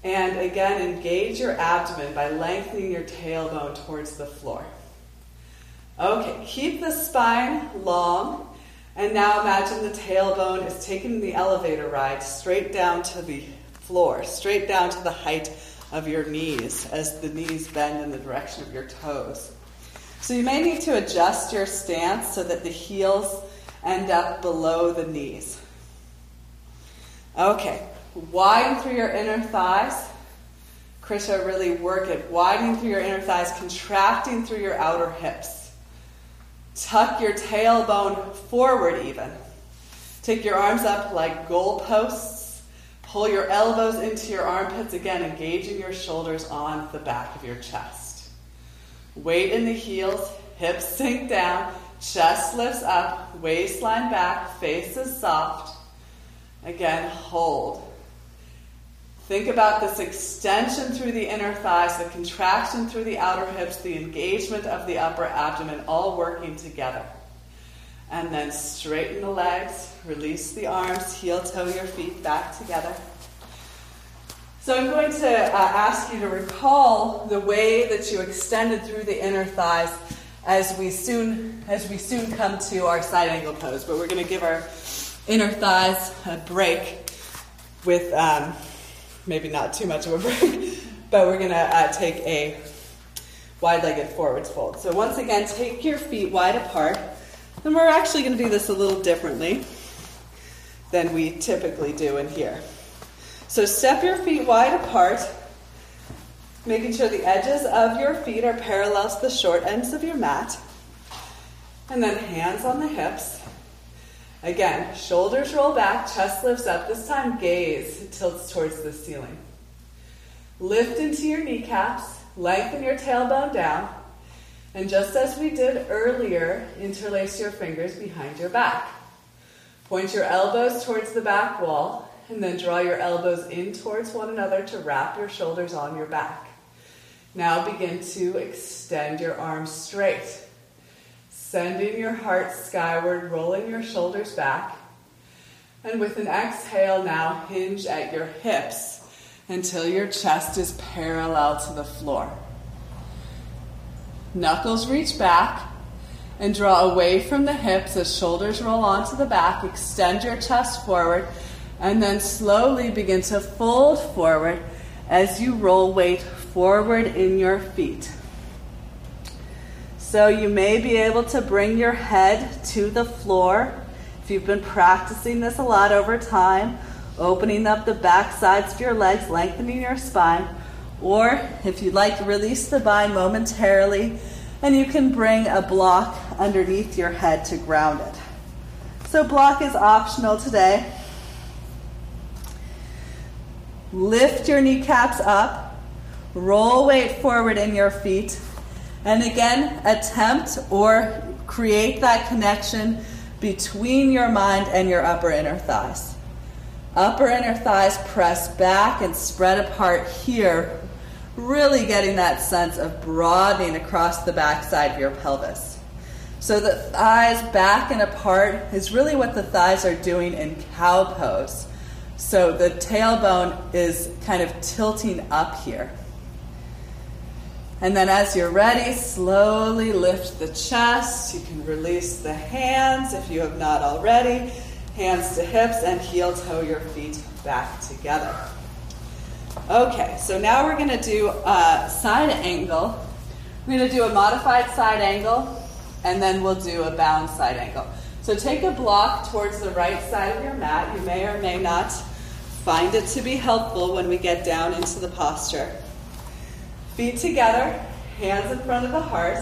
And again, engage your abdomen by lengthening your tailbone towards the floor. Okay, keep the spine long. And now imagine the tailbone is taking the elevator ride straight down to the floor, straight down to the height of your knees as the knees bend in the direction of your toes. So you may need to adjust your stance so that the heels end up below the knees. Okay, Widen through your inner thighs. Krishna, really work it. Widening through your inner thighs, contracting through your outer hips. Tuck your tailbone forward, even. Take your arms up like goalposts. Pull your elbows into your armpits, again, engaging your shoulders on the back of your chest. Weight in the heels, hips sink down, chest lifts up, waistline back, face is soft. Again, hold. Think about this extension through the inner thighs, the contraction through the outer hips, the engagement of the upper abdomen, all working together. And then straighten the legs, release the arms, heel toe your feet back together. So I'm going to uh, ask you to recall the way that you extended through the inner thighs as we soon as we soon come to our side angle pose. But we're going to give our inner thighs a break with. Um, maybe not too much of a break, but we're going to uh, take a wide legged forwards fold. So, once again, take your feet wide apart. And we're actually going to do this a little differently than we typically do in here. So, step your feet wide apart, making sure the edges of your feet are parallel to the short ends of your mat. And then hands on the hips. Again, shoulders roll back, chest lifts up. This time, gaze tilts towards the ceiling. Lift into your kneecaps, lengthen your tailbone down, and just as we did earlier, interlace your fingers behind your back. Point your elbows towards the back wall, and then draw your elbows in towards one another to wrap your shoulders on your back. Now begin to extend your arms straight. Sending your heart skyward, rolling your shoulders back. And with an exhale, now hinge at your hips until your chest is parallel to the floor. Knuckles reach back and draw away from the hips as shoulders roll onto the back. Extend your chest forward and then slowly begin to fold forward as you roll weight forward in your feet. So you may be able to bring your head to the floor if you've been practicing this a lot over time, opening up the back sides of your legs, lengthening your spine. Or if you'd like release the bind momentarily, and you can bring a block underneath your head to ground it. So, block is optional today. Lift your kneecaps up, roll weight forward in your feet, and again, attempt or create that connection between your mind and your upper inner thighs. Upper inner thighs press back and spread apart here, really getting that sense of broadening across the backside of your pelvis. So the thighs back and apart is really what the thighs are doing in cow pose. So the tailbone is kind of tilting up here. And then as you're ready, slowly lift the chest. You can release the hands if you have not already. Hands to hips and heel toe your feet back together. Okay, so now we're going to do a side angle. We're going to do a modified side angle and then we'll do a bound side angle. So take a block towards the right side of your mat. You may or may not find it to be helpful when we get down into the posture. Feet together, hands in front of the heart,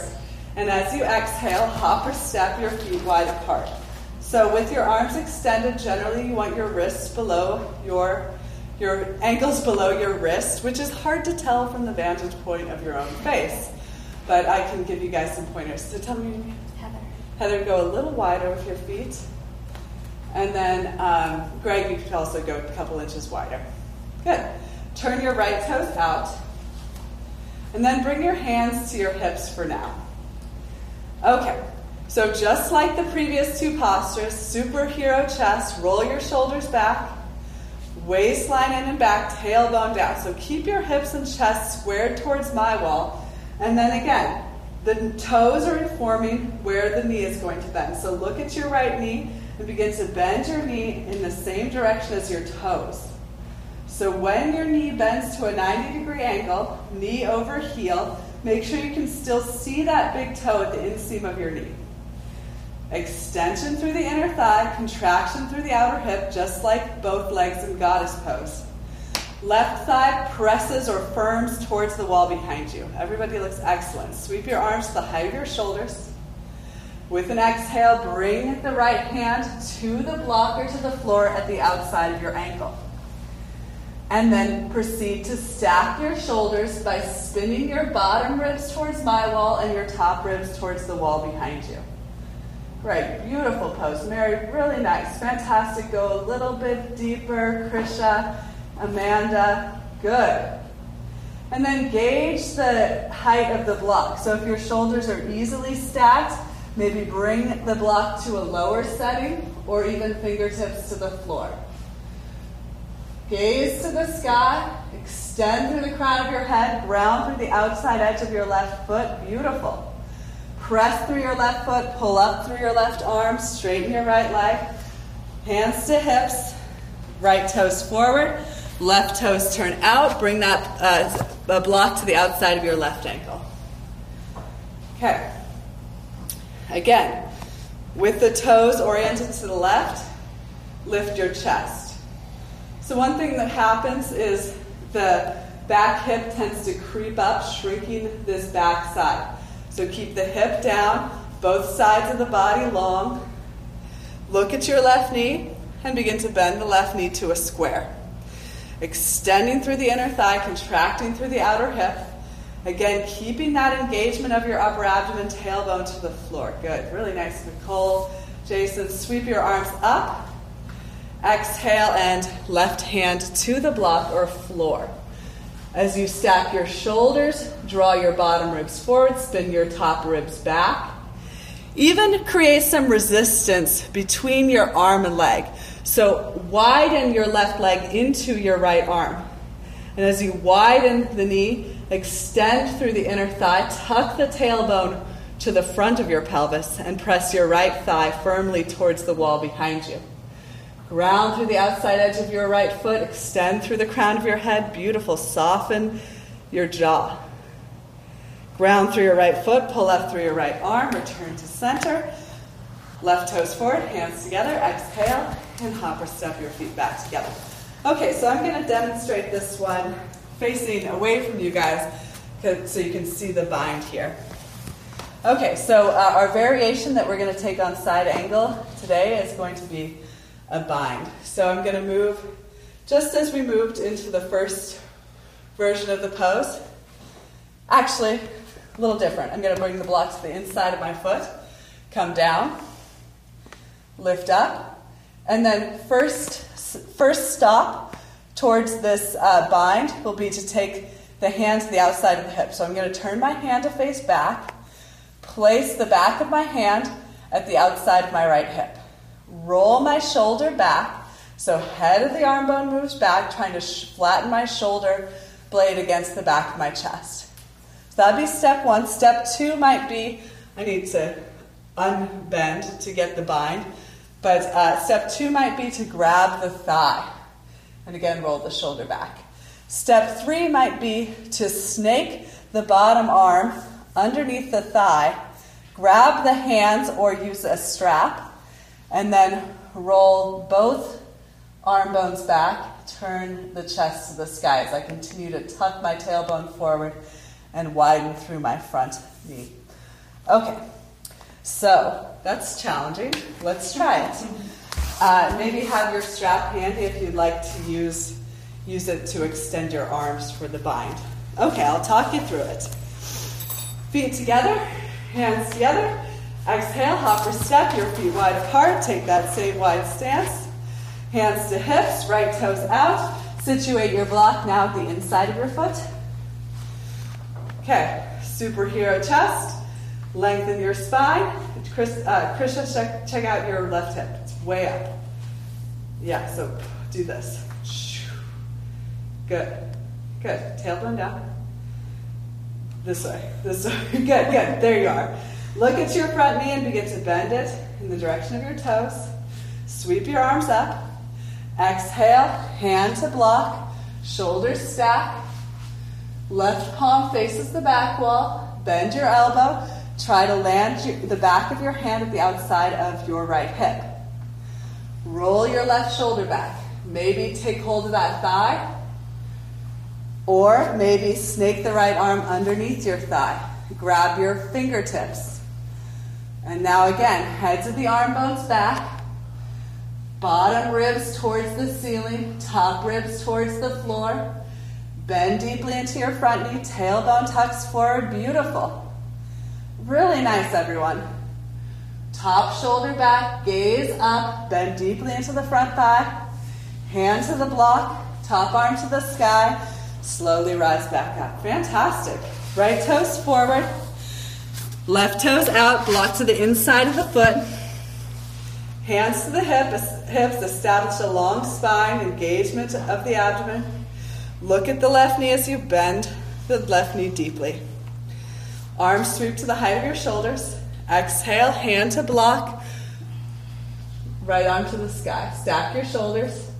and as you exhale, hop or step your feet wide apart. So with your arms extended, generally you want your wrists below your your ankles below your wrist, which is hard to tell from the vantage point of your own face but I can give you guys some pointers. So tell me, Heather. Heather, go a little wider with your feet. And then, um, Greg, you could also go a couple inches wider. Good. Turn your right toes out. And then bring your hands to your hips for now. Okay. So just like the previous two postures, superhero chest, roll your shoulders back, waistline in and back, tailbone down. So keep your hips and chest squared towards my wall and then again, the toes are informing where the knee is going to bend. So look at your right knee and begin to bend your knee in the same direction as your toes. So when your knee bends to a 90 degree angle, knee over heel, make sure you can still see that big toe at the inseam of your knee. Extension through the inner thigh, contraction through the outer hip, just like both legs in goddess pose. Left thigh presses or firms towards the wall behind you. Everybody looks excellent. Sweep your arms to the height of your shoulders. With an exhale, bring the right hand to the block or to the floor at the outside of your ankle. And then proceed to stack your shoulders by spinning your bottom ribs towards my wall and your top ribs towards the wall behind you. Great, beautiful pose. Mary, really nice. Fantastic. Go a little bit deeper, Krisha. Amanda, good. And then gauge the height of the block. So if your shoulders are easily stacked, maybe bring the block to a lower setting or even fingertips to the floor. Gaze to the sky, extend through the crown of your head, ground through the outside edge of your left foot. Beautiful. Press through your left foot, pull up through your left arm, straighten your right leg. Hands to hips, right toes forward. Left toes turn out. Bring that uh, block to the outside of your left ankle. Okay. Again, with the toes oriented to the left, lift your chest. So, one thing that happens is the back hip tends to creep up, shrinking this back side. So, keep the hip down, both sides of the body long. Look at your left knee and begin to bend the left knee to a square extending through the inner thigh, contracting through the outer hip. Again, keeping that engagement of your upper abdomen, tailbone to the floor. Good. Really nice. Nicole, Jason, sweep your arms up. Exhale and left hand to the block or floor. As you stack your shoulders, draw your bottom ribs forward, spin your top ribs back. Even create some resistance between your arm and leg. So widen your left leg into your right arm. And as you widen the knee, extend through the inner thigh, tuck the tailbone to the front of your pelvis, and press your right thigh firmly towards the wall behind you. Ground through the outside edge of your right foot, extend through the crown of your head. Beautiful. Soften your jaw. Ground through your right foot, pull up through your right arm, return to center. Left toes forward, hands together, exhale, and hop or step your feet back together. Okay, so I'm going to demonstrate this one facing away from you guys so you can see the bind here. Okay, so uh, our variation that we're going to take on side angle today is going to be a bind. So I'm going to move just as we moved into the first version of the pose. Actually, a little different. I'm going to bring the block to the inside of my foot, come down, lift up, and then first, first stop towards this uh, bind will be to take the hand to the outside of the hip. So I'm going to turn my hand to face back, place the back of my hand at the outside of my right hip. Roll my shoulder back, so head of the arm bone moves back, trying to sh- flatten my shoulder blade against the back of my chest. So that'd be step one. Step two might be I need to unbend to get the bind. But uh, step two might be to grab the thigh. And again, roll the shoulder back. Step three might be to snake the bottom arm underneath the thigh, grab the hands or use a strap, and then roll both arm bones back, turn the chest to the sky as I continue to tuck my tailbone forward and widen through my front knee. Okay, so that's challenging. Let's try it. Uh, maybe have your strap handy if you'd like to use use it to extend your arms for the bind. Okay, I'll talk you through it. Feet together, hands together. Exhale, hop or step, your feet wide apart. Take that same wide stance. Hands to hips, right toes out. Situate your block now at the inside of your foot. Okay, superhero chest. Lengthen your spine. Chris, uh, Krishna, check, check out your left hip. It's way up. Yeah, so do this. Good. Good. Tailbone down. This way. This way. good, good. There you are. Look at your front knee and begin to bend it in the direction of your toes. Sweep your arms up. Exhale, hand to block, shoulders stack. Left palm faces the back wall. Bend your elbow. Try to land the back of your hand at the outside of your right hip. Roll your left shoulder back. Maybe take hold of that thigh. Or maybe snake the right arm underneath your thigh. Grab your fingertips. And now again, heads of the arm bones back. Bottom ribs towards the ceiling, top ribs towards the floor. Bend deeply into your front knee, tailbone tucks forward. Beautiful. Really nice, everyone. Top shoulder back, gaze up, bend deeply into the front thigh. Hand to the block, top arm to the sky. Slowly rise back up. Fantastic. Right toes forward, left toes out, block to the inside of the foot. Hands to the hip, hips, establish a long spine, engagement of the abdomen. Look at the left knee as you bend the left knee deeply. Arms sweep to the height of your shoulders. Exhale, hand to block. Right arm to the sky. Stack your shoulders.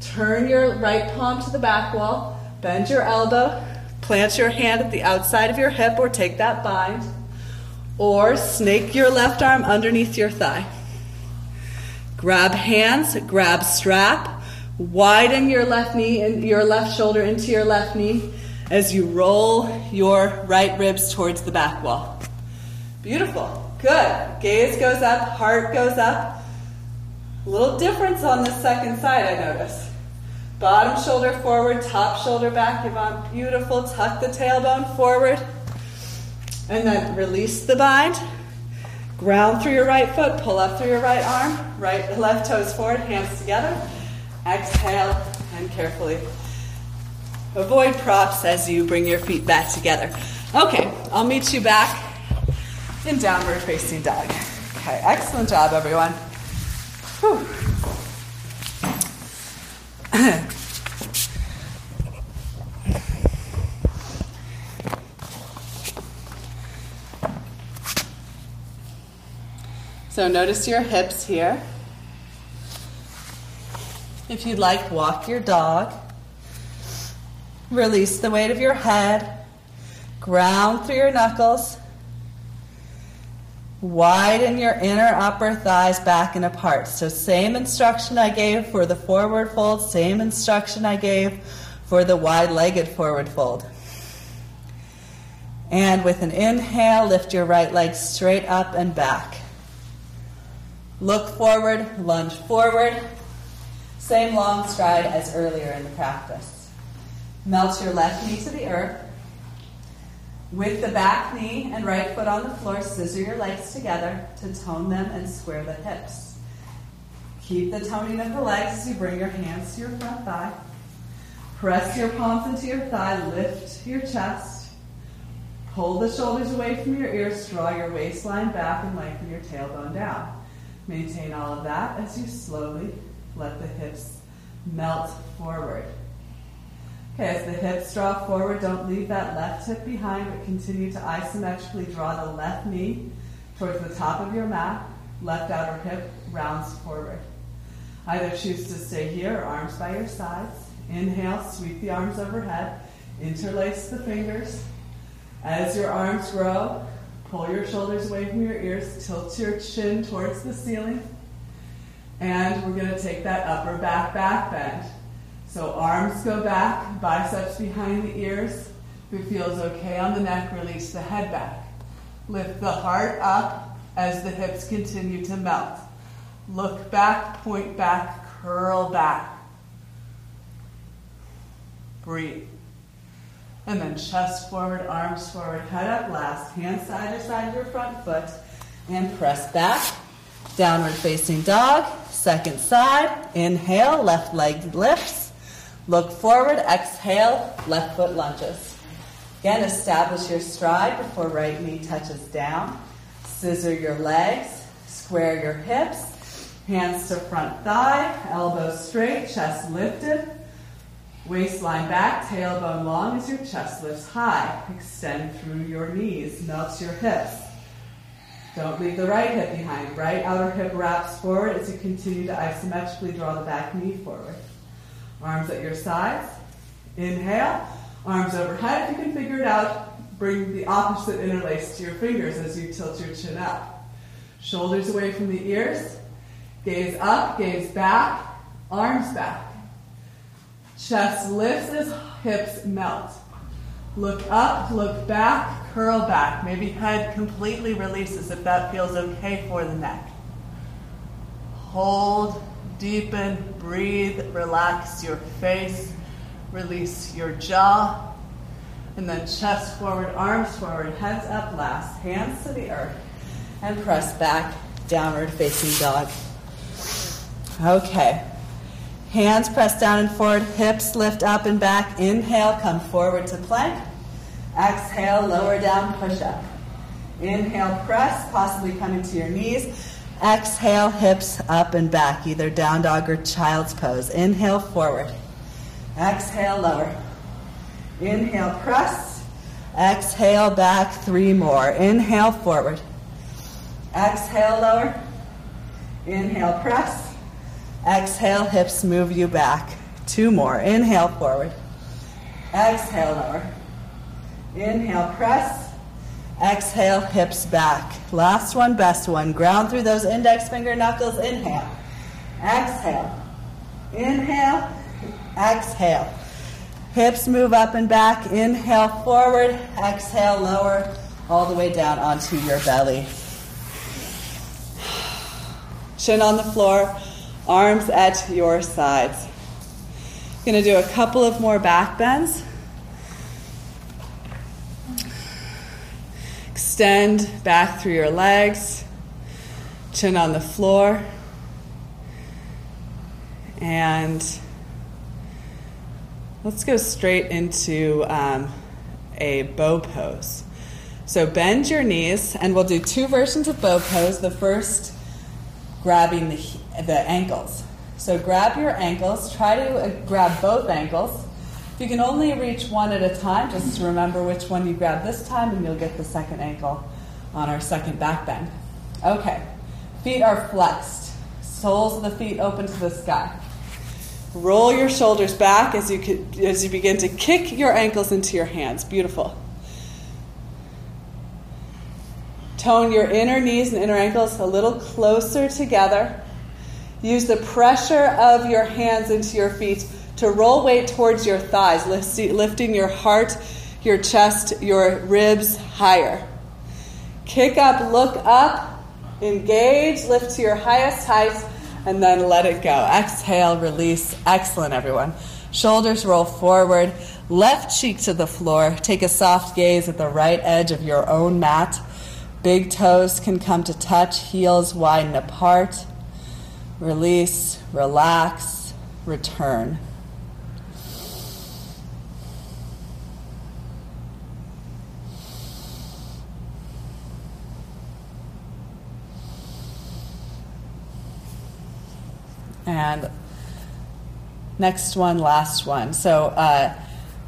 Turn your right palm to the back wall. Bend your elbow. Plant your hand at the outside of your hip or take that bind. Or snake your left arm underneath your thigh. Grab hands, grab strap. Widen your left knee and your left shoulder into your left knee as you roll your right ribs towards the back wall. Beautiful. Good. Gaze goes up, heart goes up. A little difference on the second side, I notice. Bottom shoulder forward, top shoulder back, Yvonne. Beautiful. Tuck the tailbone forward. And then release the bind. Ground through your right foot, pull up through your right arm, right left toes forward, hands together. Exhale and carefully avoid props as you bring your feet back together. Okay, I'll meet you back in downward facing dog. Okay, excellent job, everyone. Whew. so notice your hips here. If you'd like, walk your dog. Release the weight of your head. Ground through your knuckles. Widen your inner upper thighs back and apart. So, same instruction I gave for the forward fold, same instruction I gave for the wide legged forward fold. And with an inhale, lift your right leg straight up and back. Look forward, lunge forward. Same long stride as earlier in the practice. Melt your left knee to the earth. With the back knee and right foot on the floor, scissor your legs together to tone them and square the hips. Keep the toning of the legs as you bring your hands to your front thigh. Press your palms into your thigh, lift your chest. Pull the shoulders away from your ears, draw your waistline back, and lengthen your tailbone down. Maintain all of that as you slowly let the hips melt forward. Okay, as the hips draw forward, don't leave that left hip behind, but continue to isometrically draw the left knee towards the top of your mat. Left outer hip rounds forward. Either choose to stay here or arms by your sides. Inhale, sweep the arms overhead. Interlace the fingers. As your arms grow, pull your shoulders away from your ears, tilt your chin towards the ceiling. And we're going to take that upper back back bend. So arms go back, biceps behind the ears. If it feels okay on the neck, release the head back. Lift the heart up as the hips continue to melt. Look back, point back, curl back. Breathe. And then chest forward, arms forward, head up last, hand side to side of your front foot, and press back. Downward facing dog, second side. Inhale, left leg lifts. Look forward, exhale, left foot lunges. Again, establish your stride before right knee touches down. Scissor your legs, square your hips, hands to front thigh, elbows straight, chest lifted. Waistline back, tailbone long as your chest lifts high. Extend through your knees, melt your hips. Don't leave the right hip behind. Right outer hip wraps forward as you continue to isometrically draw the back knee forward. Arms at your sides. Inhale. Arms overhead. If you can figure it out, bring the opposite interlace to your fingers as you tilt your chin up. Shoulders away from the ears. Gaze up, gaze back, arms back. Chest lifts as hips melt. Look up, look back, curl back. Maybe head completely releases if that feels okay for the neck. Hold Deepen, breathe, relax your face, release your jaw, and then chest forward, arms forward, heads up last, hands to the earth, and press back, downward facing dog. Okay. Hands press down and forward, hips lift up and back. Inhale, come forward to plank. Exhale, lower down, push up. Inhale, press, possibly coming to your knees. Exhale, hips up and back, either down dog or child's pose. Inhale, forward. Exhale, lower. Inhale, press. Exhale, back, three more. Inhale, forward. Exhale, lower. Inhale, press. Exhale, hips move you back. Two more. Inhale, forward. Exhale, lower. Inhale, press. Exhale, hips back. Last one, best one. Ground through those index finger knuckles. Inhale. Exhale. Inhale. Exhale. Hips move up and back. Inhale forward. Exhale lower. All the way down onto your belly. Chin on the floor. Arms at your sides. Going to do a couple of more back bends. Extend back through your legs, chin on the floor, and let's go straight into um, a bow pose. So bend your knees, and we'll do two versions of bow pose. The first, grabbing the, the ankles. So grab your ankles, try to uh, grab both ankles If you can only reach one at a time, just remember which one you grab this time, and you'll get the second ankle on our second back bend. Okay, feet are flexed, soles of the feet open to the sky. Roll your shoulders back as you, as you begin to kick your ankles into your hands. Beautiful. Tone your inner knees and inner ankles a little closer together. Use the pressure of your hands into your feet to roll weight towards your thighs, lifting your heart, your chest, your ribs higher. Kick up, look up, engage, lift to your highest height, and then let it go. Exhale, release. Excellent, everyone. Shoulders roll forward, left cheek to the floor. Take a soft gaze at the right edge of your own mat. Big toes can come to touch, heels widen apart. Release, relax, return. And next one, last one. So uh,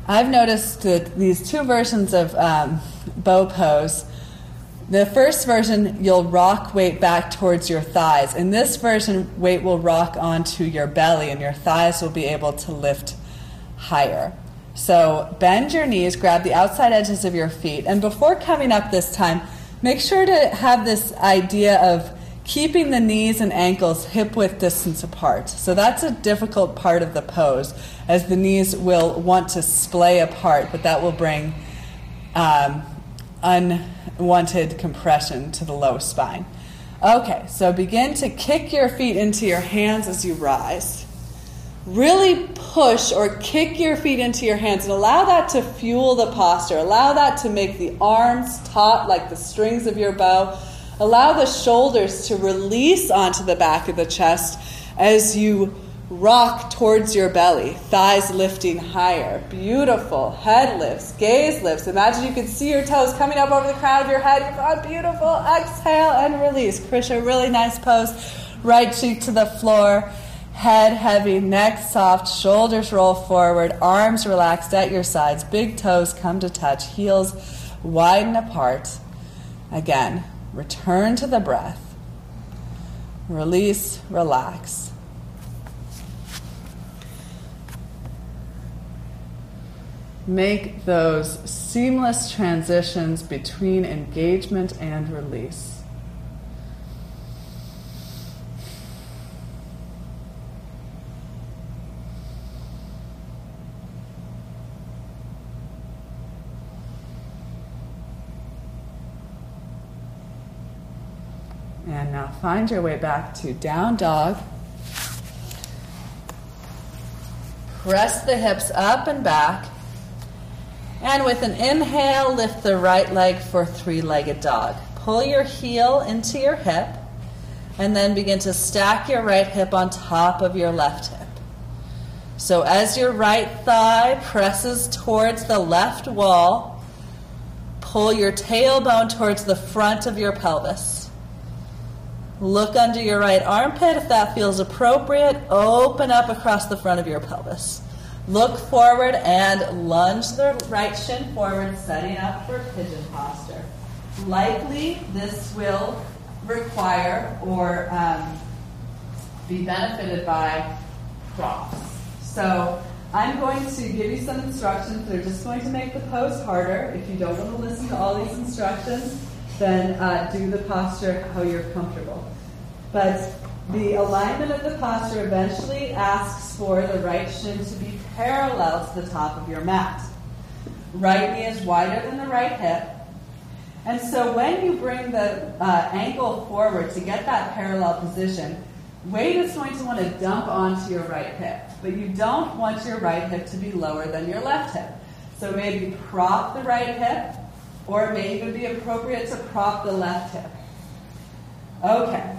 I've noticed that these two versions of um, bow pose. The first version, you'll rock weight back towards your thighs. In this version, weight will rock onto your belly, and your thighs will be able to lift higher. So bend your knees, grab the outside edges of your feet, and before coming up this time, make sure to have this idea of keeping the knees and ankles hip width distance apart. So that's a difficult part of the pose, as the knees will want to splay apart, but that will bring um, unwanted compression to the low spine. Okay, so begin to kick your feet into your hands as you rise. Really push or kick your feet into your hands and allow that to fuel the posture. Allow that to make the arms taut like the strings of your bow Allow the shoulders to release onto the back of the chest as you rock towards your belly, thighs lifting higher. Beautiful. Head lifts, gaze lifts. Imagine you can see your toes coming up over the crown of your head. You've got beautiful. Exhale and release. Krisha, really nice pose. Right cheek to the floor. Head heavy, neck soft, shoulders roll forward, arms relaxed at your sides, big toes come to touch, heels widen apart. Again, Return to the breath. Release, relax. Make those seamless transitions between engagement and release. And now find your way back to down dog. Press the hips up and back. And with an inhale, lift the right leg for three legged dog. Pull your heel into your hip and then begin to stack your right hip on top of your left hip. So as your right thigh presses towards the left wall, pull your tailbone towards the front of your pelvis. Look under your right armpit if that feels appropriate. Open up across the front of your pelvis. Look forward and lunge the right shin forward, setting up for pigeon posture. Likely, this will require or um, be benefited by props. So, I'm going to give you some instructions. They're just going to make the pose harder. If you don't want to listen to all these instructions, then uh, do the posture how you're comfortable. But the alignment of the posture eventually asks for the right shin to be parallel to the top of your mat. Right knee is wider than the right hip. And so when you bring the uh, ankle forward to get that parallel position, weight is going to want to dump onto your right hip. But you don't want your right hip to be lower than your left hip. So maybe prop the right hip or it may even be appropriate to prop the left hip. Okay.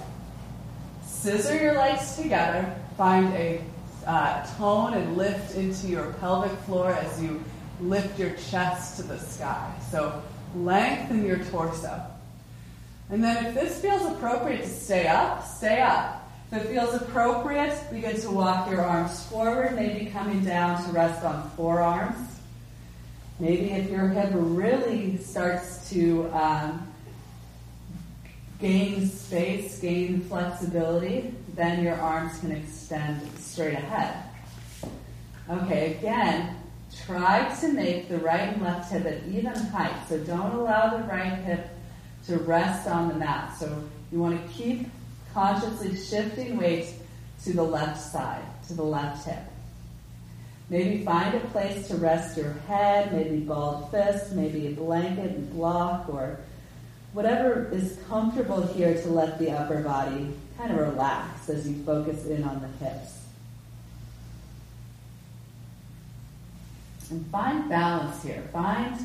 Scissor your legs together. Find a uh, tone and lift into your pelvic floor as you lift your chest to the sky. So lengthen your torso. And then if this feels appropriate to stay up, stay up. If it feels appropriate, begin to walk your arms forward, maybe coming down to rest on forearms. Maybe if your hip really starts to um, gain space, gain flexibility, then your arms can extend straight ahead. Okay, again, try to make the right and left hip at even height. So don't allow the right hip to rest on the mat. So you want to keep consciously shifting weight to the left side, to the left hip. Maybe find a place to rest your head, maybe balled fist, maybe a blanket and block, or whatever is comfortable here to let the upper body kind of relax as you focus in on the hips. And find balance here. Find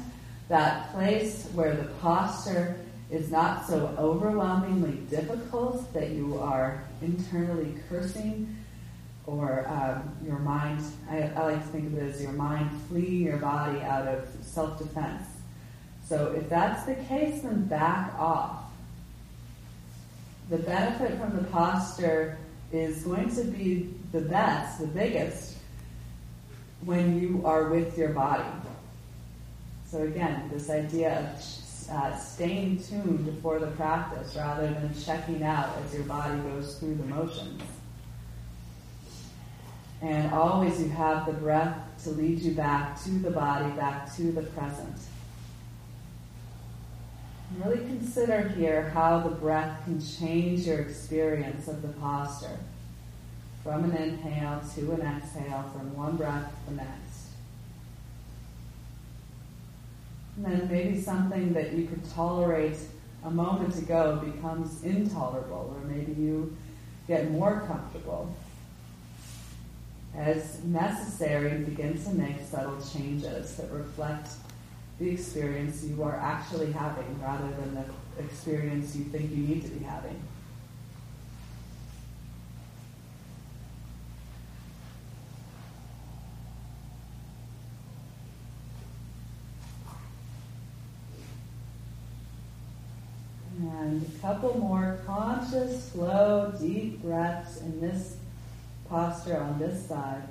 that place where the posture is not so overwhelmingly difficult that you are internally cursing or um, your mind, I, I, like to think of it as your mind fleeing your body out of self defense. So if that's the case, then back off. The benefit from the posture is going to be the best, the biggest, when you are with your body. So again, this idea of uh, staying tuned for the practice rather than checking out as your body goes through the motions. And always you have the breath to lead you back to the body, back to the present. Really consider here how the breath can change your experience of the posture from an inhale to an exhale, from one breath to the next. And then maybe something that you could tolerate a moment ago becomes intolerable, or maybe you get more comfortable as necessary, begin to make subtle changes that reflect the experience you are actually having rather than the experience you think you need to be having. And a couple more conscious, slow, deep breaths in this posture on this side.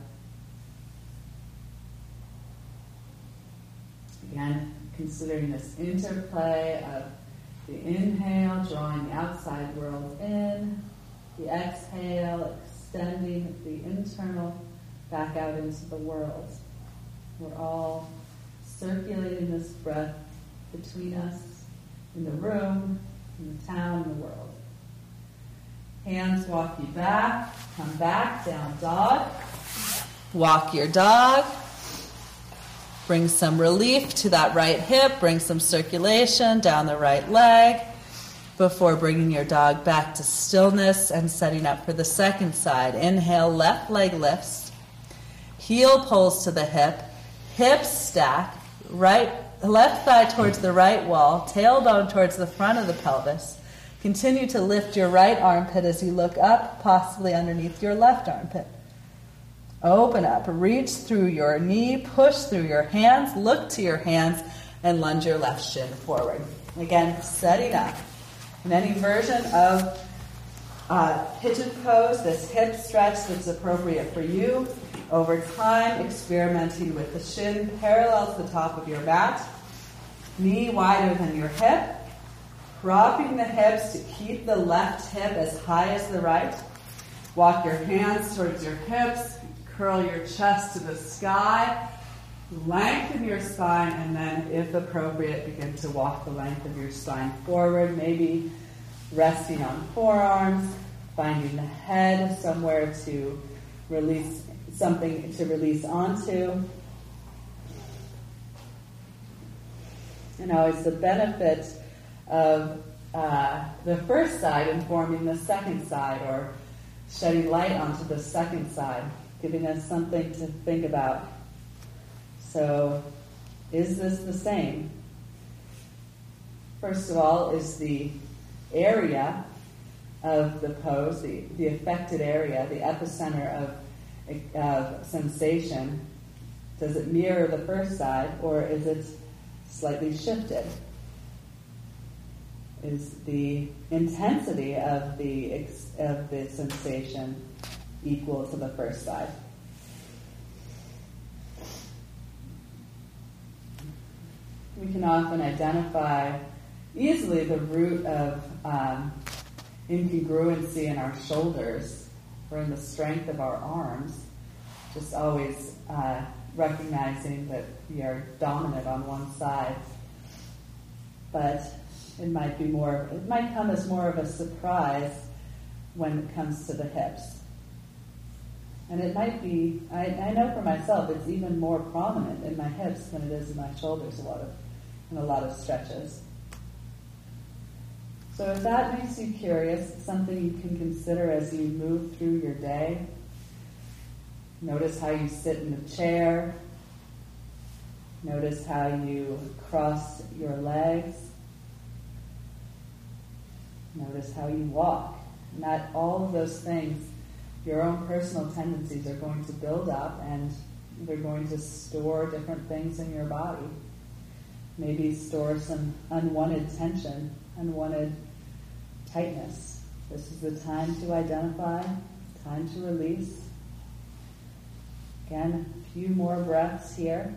Again, considering this interplay of the inhale, drawing the outside world in, the exhale, extending the internal back out into the world. We're all circulating this breath between us in the room, in the town, in the world. Hands walk you back. Come back, down dog. Walk your dog. Bring some relief to that right hip. Bring some circulation down the right leg before bringing your dog back to stillness and setting up for the second side. Inhale, left leg lifts. Heel pulls to the hip. Hips stack. Right, left thigh towards the right wall. Tailbone towards the front of the pelvis. Continue to lift your right armpit as you look up, possibly underneath your left armpit. Open up, reach through your knee, push through your hands, look to your hands, and lunge your left shin forward. Again, setting up. In any version of uh, pigeon pose, this hip stretch that's appropriate for you. Over time, experimenting with the shin parallel to the top of your mat, knee wider than your hip, propping the hips to keep the left hip as high as the right. Walk your hands towards your hips, curl your chest to the sky, lengthen your spine, and then, if appropriate, begin to walk the length of your spine forward, maybe resting on forearms, finding the head somewhere to release something to release onto. And always the benefit of uh, the first side informing the second side or shedding light onto the second side, giving us something to think about. So, is this the same? First of all, is the area of the pose, the, the affected area, the epicenter of, of sensation, does it mirror the first side or is it slightly shifted? is the intensity of the of the sensation equal to the first side. We can often identify easily the root of um, incongruency in our shoulders or in the strength of our arms. Just always uh, recognizing that we are dominant on one side. But it might be more, it might come as more of a surprise when it comes to the hips. And it might be, I, I know for myself, it's even more prominent in my hips than it is in my shoulders a lot of, in a lot of stretches. So if that makes you curious, something you can consider as you move through your day. Notice how you sit in the chair. Notice how you cross your legs. Notice how you walk. And that all of those things, your own personal tendencies are going to build up and they're going to store different things in your body. Maybe store some unwanted tension, unwanted tightness. This is the time to identify, time to release. Again, a few more breaths here.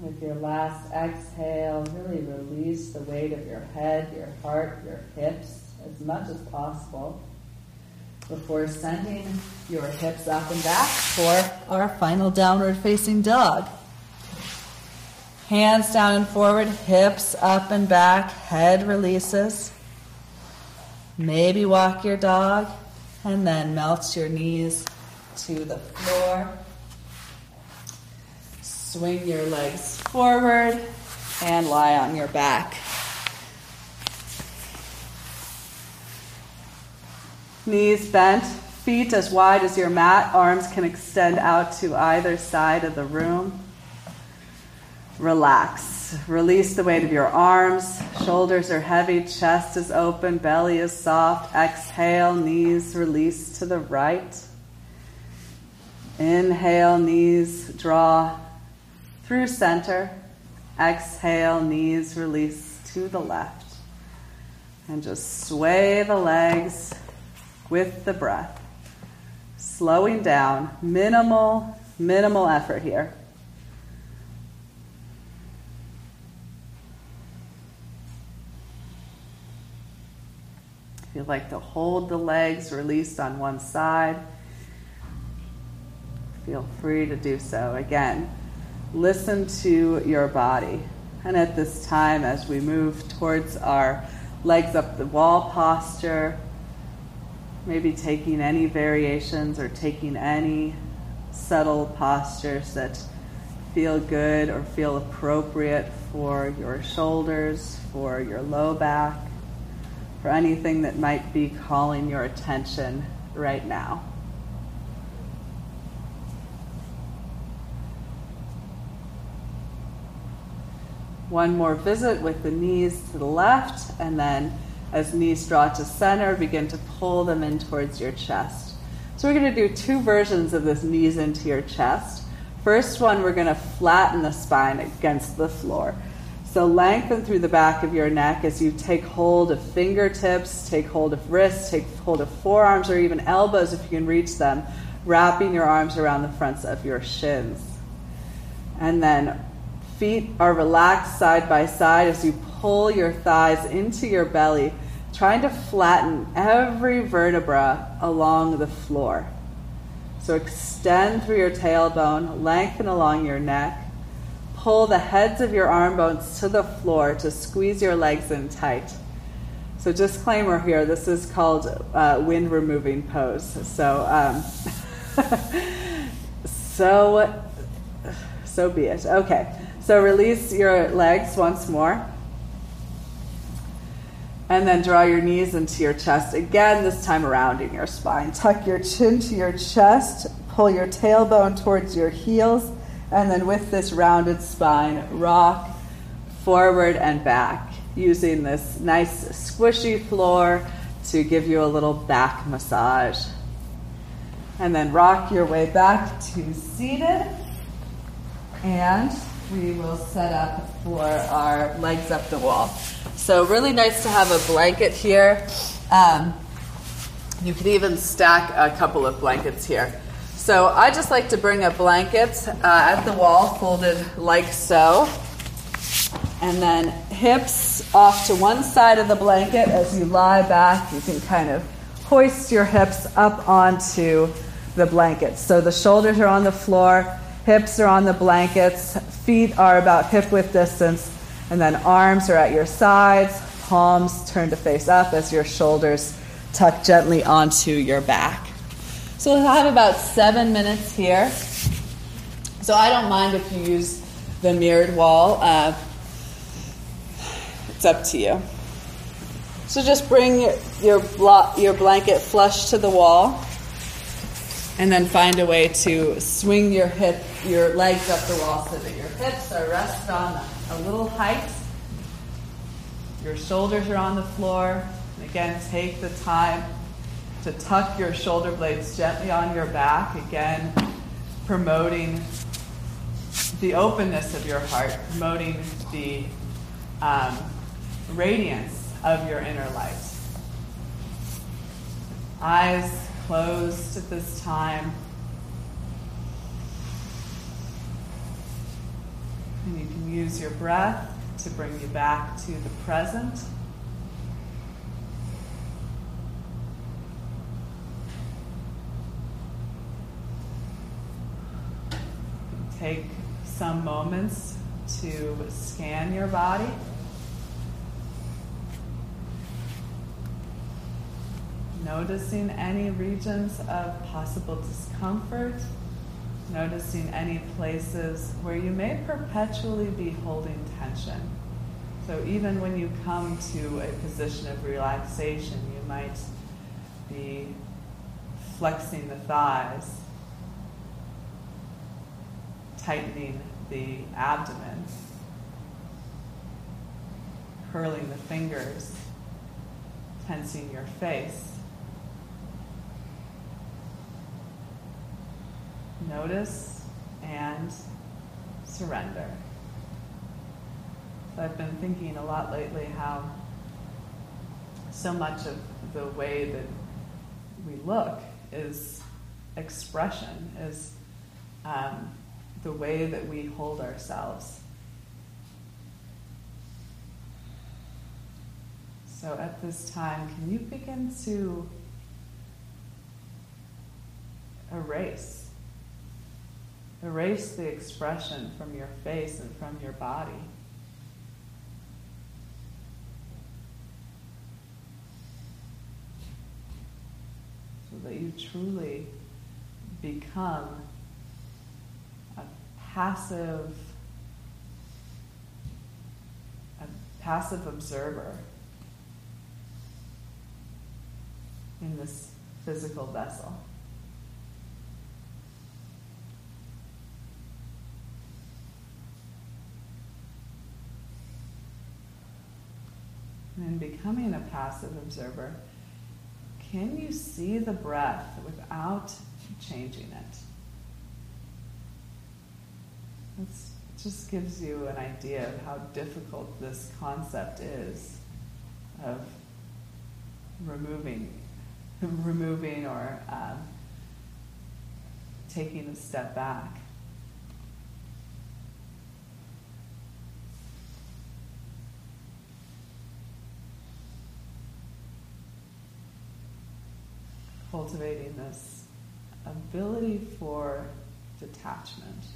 With your last exhale, really release the weight of your head, your heart, your hips as much as possible before sending your hips up and back for our final downward facing dog. Hands down and forward, hips up and back, head releases. Maybe walk your dog and then melt your knees to the floor. Swing your legs forward and lie on your back. Knees bent, feet as wide as your mat, arms can extend out to either side of the room. Relax. Release the weight of your arms. Shoulders are heavy, chest is open, belly is soft. Exhale, knees release to the right. Inhale, knees draw through center. Exhale, knees release to the left. And just sway the legs with the breath. Slowing down, minimal, minimal effort here. If you'd like to hold the legs released on one side, feel free to do so. Again, listen to your body. And at this time, as we move towards our legs up the wall posture, maybe taking any variations or taking any subtle postures that feel good or feel appropriate for your shoulders, for your low back, for anything that might be calling your attention right now. One more visit with the knees to the left and then as knees draw to center, begin to pull them in towards your chest. So we're going to do two versions of this knees into your chest. First one, we're going to flatten the spine against the floor. So lengthen through the back of your neck as you take hold of fingertips, take hold of wrists, take hold of forearms or even elbows if you can reach them, wrapping your arms around the fronts of your shins. And then feet are relaxed side by side as you pull your thighs into your belly, trying to flatten every vertebra along the floor. So extend through your tailbone, lengthen along your neck. Pull the heads of your arm bones to the floor to squeeze your legs in tight. So, disclaimer here this is called uh, wind removing pose. So, um, so, so be it. Okay, so release your legs once more. And then draw your knees into your chest again, this time around in your spine. Tuck your chin to your chest, pull your tailbone towards your heels, and then with this rounded spine, rock forward and back using this nice squishy floor to give you a little back massage. And then rock your way back to seated. And we will set up for our legs up the wall. So, really nice to have a blanket here. Um, you could even stack a couple of blankets here. So, I just like to bring a blanket uh, at the wall, folded like so. And then hips off to one side of the blanket as you lie back. You can kind of hoist your hips up onto the blanket. So the shoulders are on the floor, hips are on the blankets, feet are about hip width distance, and then arms are at your sides, palms turn to face up as your shoulders tuck gently onto your back. So we'll have about seven minutes here. So I don't mind if you use the mirrored wall. Uh, it's up to you. So just bring your, your, blo- your blanket flush to the wall and then find a way to swing your hip, your legs up the wall so that your hips are rested on a little height. Your shoulders are on the floor. And again, take the time to tuck your shoulder blades gently on your back. Again, promoting the openness of your heart, promoting the um, radiance of your inner light. Eyes closed at this time. And you can use your breath to bring you back to the present. Take some moments to scan your body. Noticing any regions of possible discomfort, noticing any places where you may perpetually be holding tension. So, even when you come to a position of relaxation, you might be flexing the thighs, tightening the abdomen, curling the fingers, tensing your face. Notice and surrender. So I've been thinking a lot lately how so much of the way that we look is expression, is um, the way that we hold ourselves. So at this time, can you begin to erase? Erase the expression from your face and from your body. So that you truly become a passive a passive observer in this physical vessel. And in becoming a passive observer, can you see the breath without changing it? it just gives you an idea of how difficult this concept is of removing, removing or um, taking a step back. Cultivating this ability for detachment.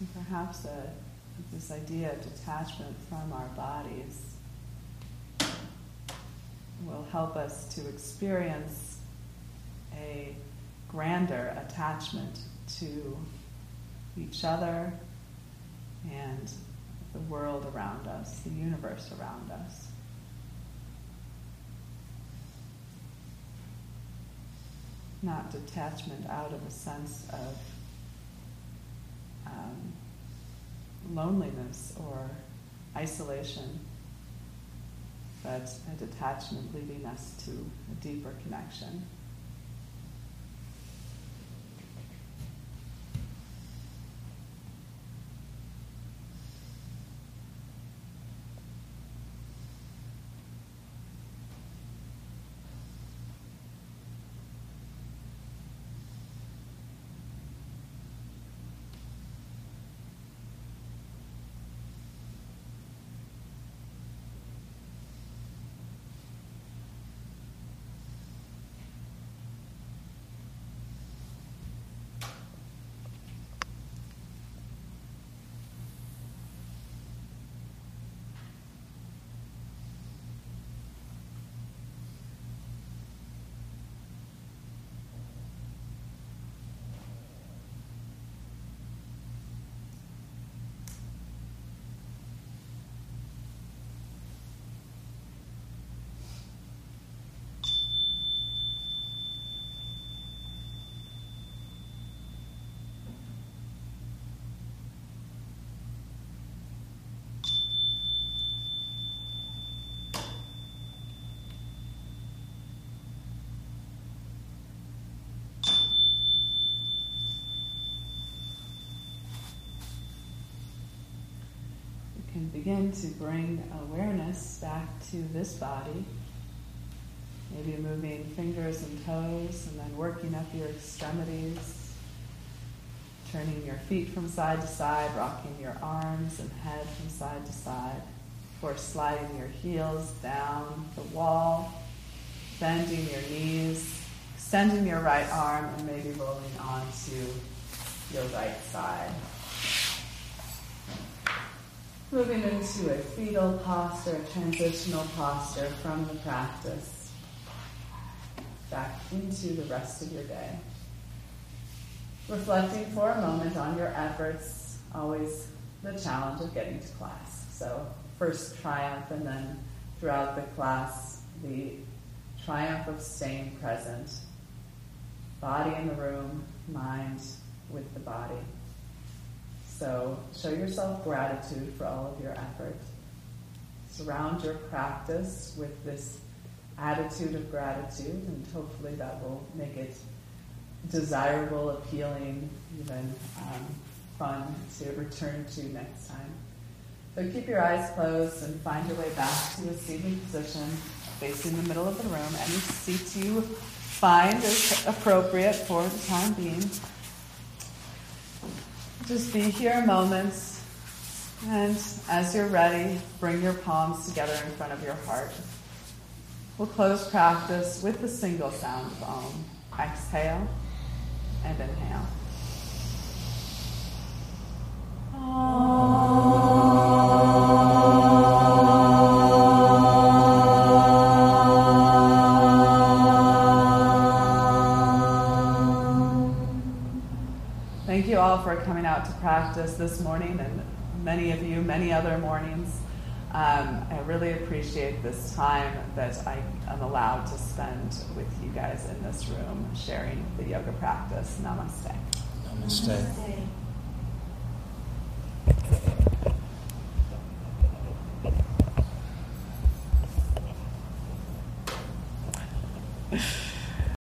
And perhaps a, this idea of detachment from our bodies will help us to experience a grander attachment to each other and the world around us, the universe around us. Not detachment out of a sense of um, loneliness or isolation, but a detachment leading us to a deeper connection. can begin to bring awareness back to this body. Maybe moving fingers and toes and then working up your extremities. Turning your feet from side to side, rocking your arms and head from side to side. Before sliding your heels down the wall, bending your knees, extending your right arm, and maybe rolling onto your right side. Moving into a fetal posture, a transitional posture from the practice back into the rest of your day. Reflecting for a moment on your efforts, always the challenge of getting to class. So, first triumph, and then throughout the class, the triumph of staying present. Body in the room, mind with the body. So show yourself gratitude for all of your effort. Surround your practice with this attitude of gratitude, and hopefully that will make it desirable, appealing, even um, fun to return to next time. So keep your eyes closed and find your way back to a seated position facing the middle of the room. Any seat you find is appropriate for the time being. Just be here moments, and as you're ready, bring your palms together in front of your heart. We'll close practice with the single sound of Om. Exhale and inhale. Thank practice this morning and many of you, many other mornings. Um, I really appreciate this time that I am allowed to spend with you guys in this room sharing the yoga practice. Namaste. Namaste. Namaste.